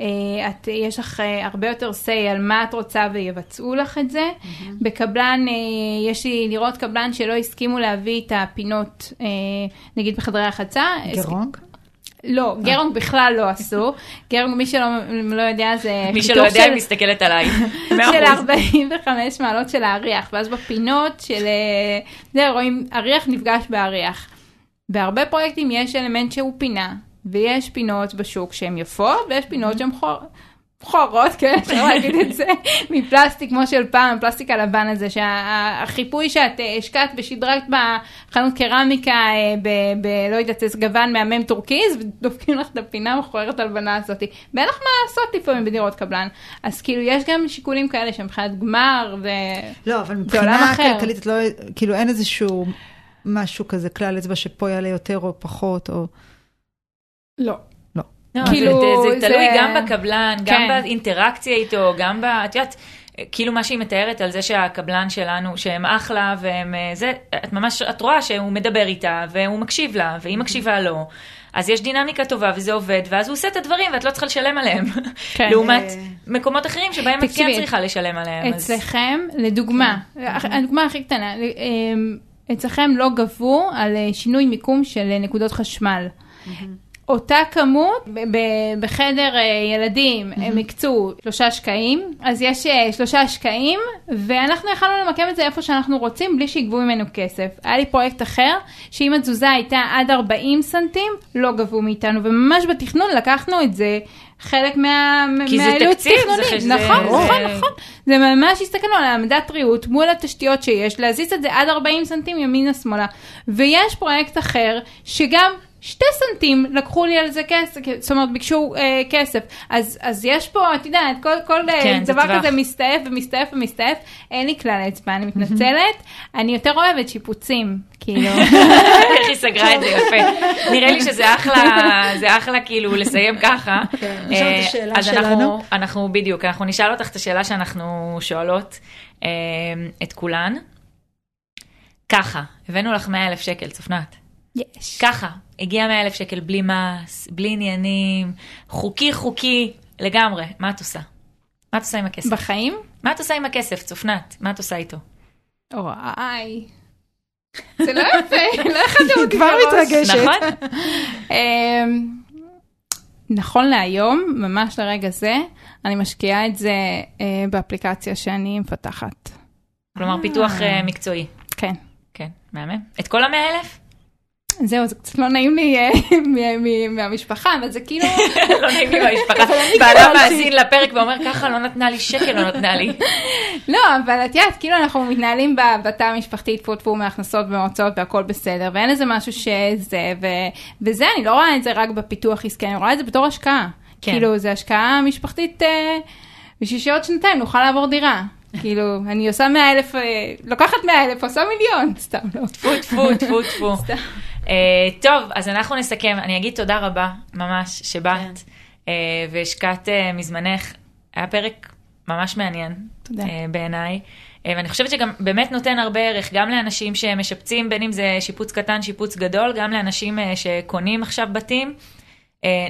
אה, את, יש לך אה, הרבה יותר say על מה את רוצה ויבצעו לך את זה. בקבלן, אה, יש לי לראות קבלן שלא הסכימו להביא את הפינות, נגיד בחדרי רחצה. גרונג? לא, גרונג בכלל לא עשו. גרונג, מי שלא לא יודע, זה מי שלא יודע, של- מסתכלת עליי. שלא חוז. 45 מעלות של האריח, ואז בפינות של... אה, זה, רואים, אריח נפגש באריח. בהרבה פרויקטים יש אלמנט שהוא פינה, ויש פינות בשוק שהן יפות, ויש פינות שהן חור... חורות, כן, אפשר להגיד את זה, מפלסטיק כמו של פעם, הפלסטיק הלבן הזה, שהחיפוי שאת אה, השקעת ושדרגת בחנות קרמיקה, אה, ב, ב... לא יודעת איזה גוון מהמם טורקיז, ודופקים לך את הפינה המכוערת הלבנה הזאת. ואין לך מה לעשות לפעמים בדירות קבלן. אז כאילו, יש גם שיקולים כאלה שמבחינת גמר, ו... לא, אבל מבחינה. כלכלית, לא, כאילו אין איזשהו משהו כזה, כלל אצבע שפה יעלה יותר או פחות, או... לא. לא, כאילו, זה, זה זה- תלוי גם בקבלן, גם כן. באינטראקציה איתו, גם ב... את יודעת, כאילו מה שהיא מתארת על זה שהקבלן שלנו, שהם אחלה והם אה, זה, את ממש, את רואה שהוא מדבר איתה והוא מקשיב לה והיא מקשיבה לו. אז יש דינמיקה טובה וזה עובד, ואז הוא עושה את הדברים ואת לא צריכה לשלם עליהם. כן. לעומת אה, מקומות אחרים שבהם את כן צריכה לשלם עליהם. אז- אצלכם, לדוגמה, הדוגמה הכי קטנה, אמ, אצלכם לא גבו על אה, שינוי מיקום של אה, נקודות חשמל. אותה כמות בחדר אה, ילדים הם הקצו שלושה שקעים, אז יש אה, שלושה שקעים, ואנחנו יכולנו למקם את זה איפה שאנחנו רוצים בלי שיגבו ממנו כסף. היה לי פרויקט אחר, שאם התזוזה הייתה עד 40 סנטים, לא גבו מאיתנו, וממש בתכנון לקחנו את זה. חלק מה... כי זה תקציב, זה תכנונית. חש- נכון, זה- נכון, נכון. זה ממש הסתכלנו על העמדת ריהוט מול התשתיות שיש, להזיז את זה עד 40 סנטים ימינה שמאלה. ויש פרויקט אחר שגם שתי סנטים לקחו לי על זה כסף, זאת אומרת ביקשו אה, כסף. אז, אז יש פה, את יודעת, כל, כל אה, כן, זה דבר. כזה מסתעף ומסתעף ומסתעף, אין לי כלל אצבע, אני מתנצלת. אני יותר אוהבת שיפוצים, כאילו. איך היא סגרה את זה יפה. נראה לי שזה אחלה, זה אחלה כאילו לסיים ככה. כן, נשאל את אה, השאלה אז אנחנו, שלנו. אנחנו בדיוק, אנחנו נשאל אותך את השאלה שאנחנו שואלות אה, את כולן. ככה, הבאנו לך 100 אלף שקל, צפנת. יש. ככה, הגיע 100 אלף שקל בלי מס, בלי עניינים, חוקי חוקי לגמרי. מה את עושה? מה את עושה עם הכסף? בחיים? מה את עושה עם הכסף, צפנת? מה את עושה איתו? וואי. זה לא יפה, לא הכנתם אותי כבר. מתרגשת. נכון? אמ, נכון להיום, ממש לרגע זה, אני משקיעה את זה אה, באפליקציה שאני מפתחת. כלומר, פיתוח אה, מקצועי. כן. כן, מהמם. את כל המאה אלף? זהו, זה קצת לא נעים לי אה, מהמשפחה, אבל זה כאילו... לא נעים לי מהמשפחה. בעלה מאזין לפרק ואומר, ככה לא נתנה לי שקל, לא נתנה לי. לא, אבל את יודעת, כאילו אנחנו מתנהלים בתא המשפחתי, טפו טפו מהכנסות ומהוצאות והכל בסדר, ואין איזה משהו שזה, וזה, אני לא רואה את זה רק בפיתוח עסקי, אני רואה את זה בתור השקעה. כן. כאילו, זה השקעה משפחתית, אה, בשביל שעוד שנתיים נוכל לעבור דירה. כאילו, אני עושה 100 אלף, אה, לוקחת 100 אלף, עושה מיליון, סתם לא. טפו, טפו, טפו, טפו. אה, טוב, אז אנחנו נסכם. אני אגיד תודה רבה, ממש, שבאת אה, והשקעת מזמנך. היה פרק ממש מעניין תודה. בעיניי. ואני חושבת שגם באמת נותן הרבה ערך, גם לאנשים שמשפצים, בין אם זה שיפוץ קטן, שיפוץ גדול, גם לאנשים שקונים עכשיו בתים.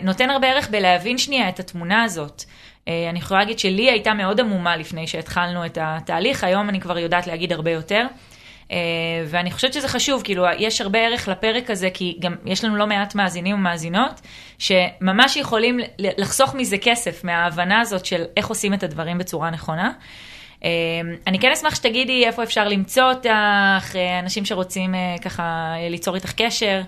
נותן הרבה ערך בלהבין שנייה את התמונה הזאת. אה, אני יכולה להגיד שלי הייתה מאוד עמומה לפני שהתחלנו את התהליך, היום אני כבר יודעת להגיד הרבה יותר. אה, ואני חושבת שזה חשוב, כאילו, יש הרבה ערך לפרק הזה, כי גם יש לנו לא מעט מאזינים ומאזינות, שממש יכולים לחסוך מזה כסף, מההבנה הזאת של איך עושים את הדברים בצורה נכונה. אה, אני כן אשמח שתגידי איפה אפשר למצוא אותך, אנשים שרוצים ככה ליצור איתך קשר,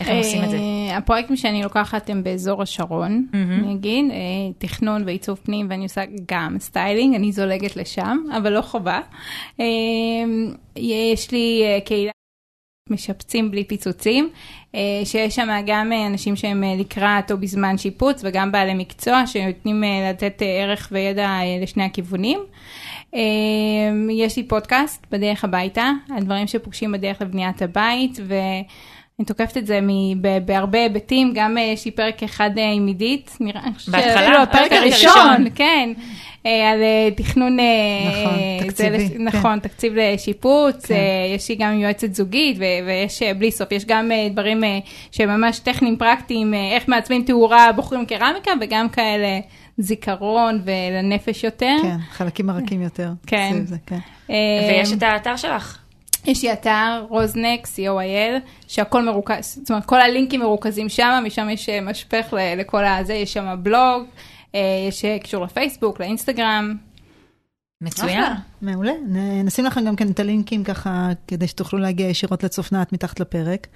איך הם עושים את זה. אה, הפרויקטים שאני לוקחת הם באזור השרון. אני אגיד, אה, תכנון ועיצוב פנים, ואני עושה גם סטיילינג, אני זולגת לשם, אבל לא חובה. אה, יש לי אה, קהילה משפצים בלי פיצוצים, אה, שיש שם גם אה, אנשים שהם אה, לקראת או בזמן שיפוץ, וגם בעלי מקצוע שנותנים אה, לתת אה, ערך וידע אה, לשני הכיוונים. אה, יש לי פודקאסט בדרך הביתה, על דברים שפוגשים בדרך לבניית הבית, ו... אני תוקפת את זה מ- ב- בהרבה היבטים, גם אה, יש לי פרק אחד אה, עם עידית, נראה, חושבת בהתחלה? שאפילו הפרק הראשון. כן, אה, על תכנון, נכון, זה תקציבי, כן. נכון, תקציב לשיפוץ, כן. יש לי גם יועצת זוגית ו- ויש בלי סוף, יש גם דברים שממש טכניים פרקטיים, איך מעצבים תאורה, בוחרים קרמיקה וגם כאלה זיכרון ולנפש יותר. כן, חלקים הרכים יותר. כן. כן. ויש את האתר שלך. יש לי אתר רוזנק, co.il, שהכל מרוכז, זאת אומרת כל הלינקים מרוכזים שם, משם יש אה, משפך ל- לכל הזה, יש שם בלוג, אה, יש אה, קישור לפייסבוק, לאינסטגרם. מצוין. מעולה. נשים לכם גם כן את הלינקים ככה, כדי שתוכלו להגיע ישירות לצופנת מתחת לפרק.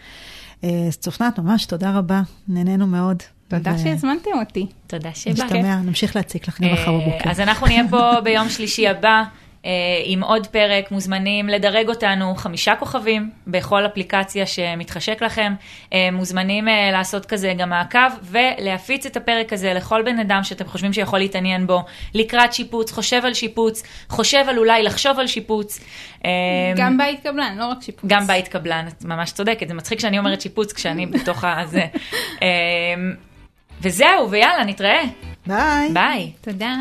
אז צופנת, ממש תודה רבה, נהנינו מאוד. תודה ו- שהזמנתם אותי. תודה שבאת. נשתמע, נמשיך להציק לך גם מחר בבוקר. אז אנחנו נהיה פה ביום שלישי הבא. אה, עם עוד פרק, מוזמנים לדרג אותנו חמישה כוכבים בכל אפליקציה שמתחשק לכם. אה, מוזמנים אה, לעשות כזה גם מעקב ולהפיץ את הפרק הזה לכל בן אדם שאתם חושבים שיכול להתעניין בו לקראת שיפוץ, חושב על שיפוץ, חושב על אולי לחשוב על שיפוץ. גם בית קבלן, לא רק שיפוץ. גם בית קבלן, את ממש צודקת, זה מצחיק שאני אומרת שיפוץ כשאני בתוך הזה. וזהו, ויאללה, נתראה. ביי. ביי. תודה.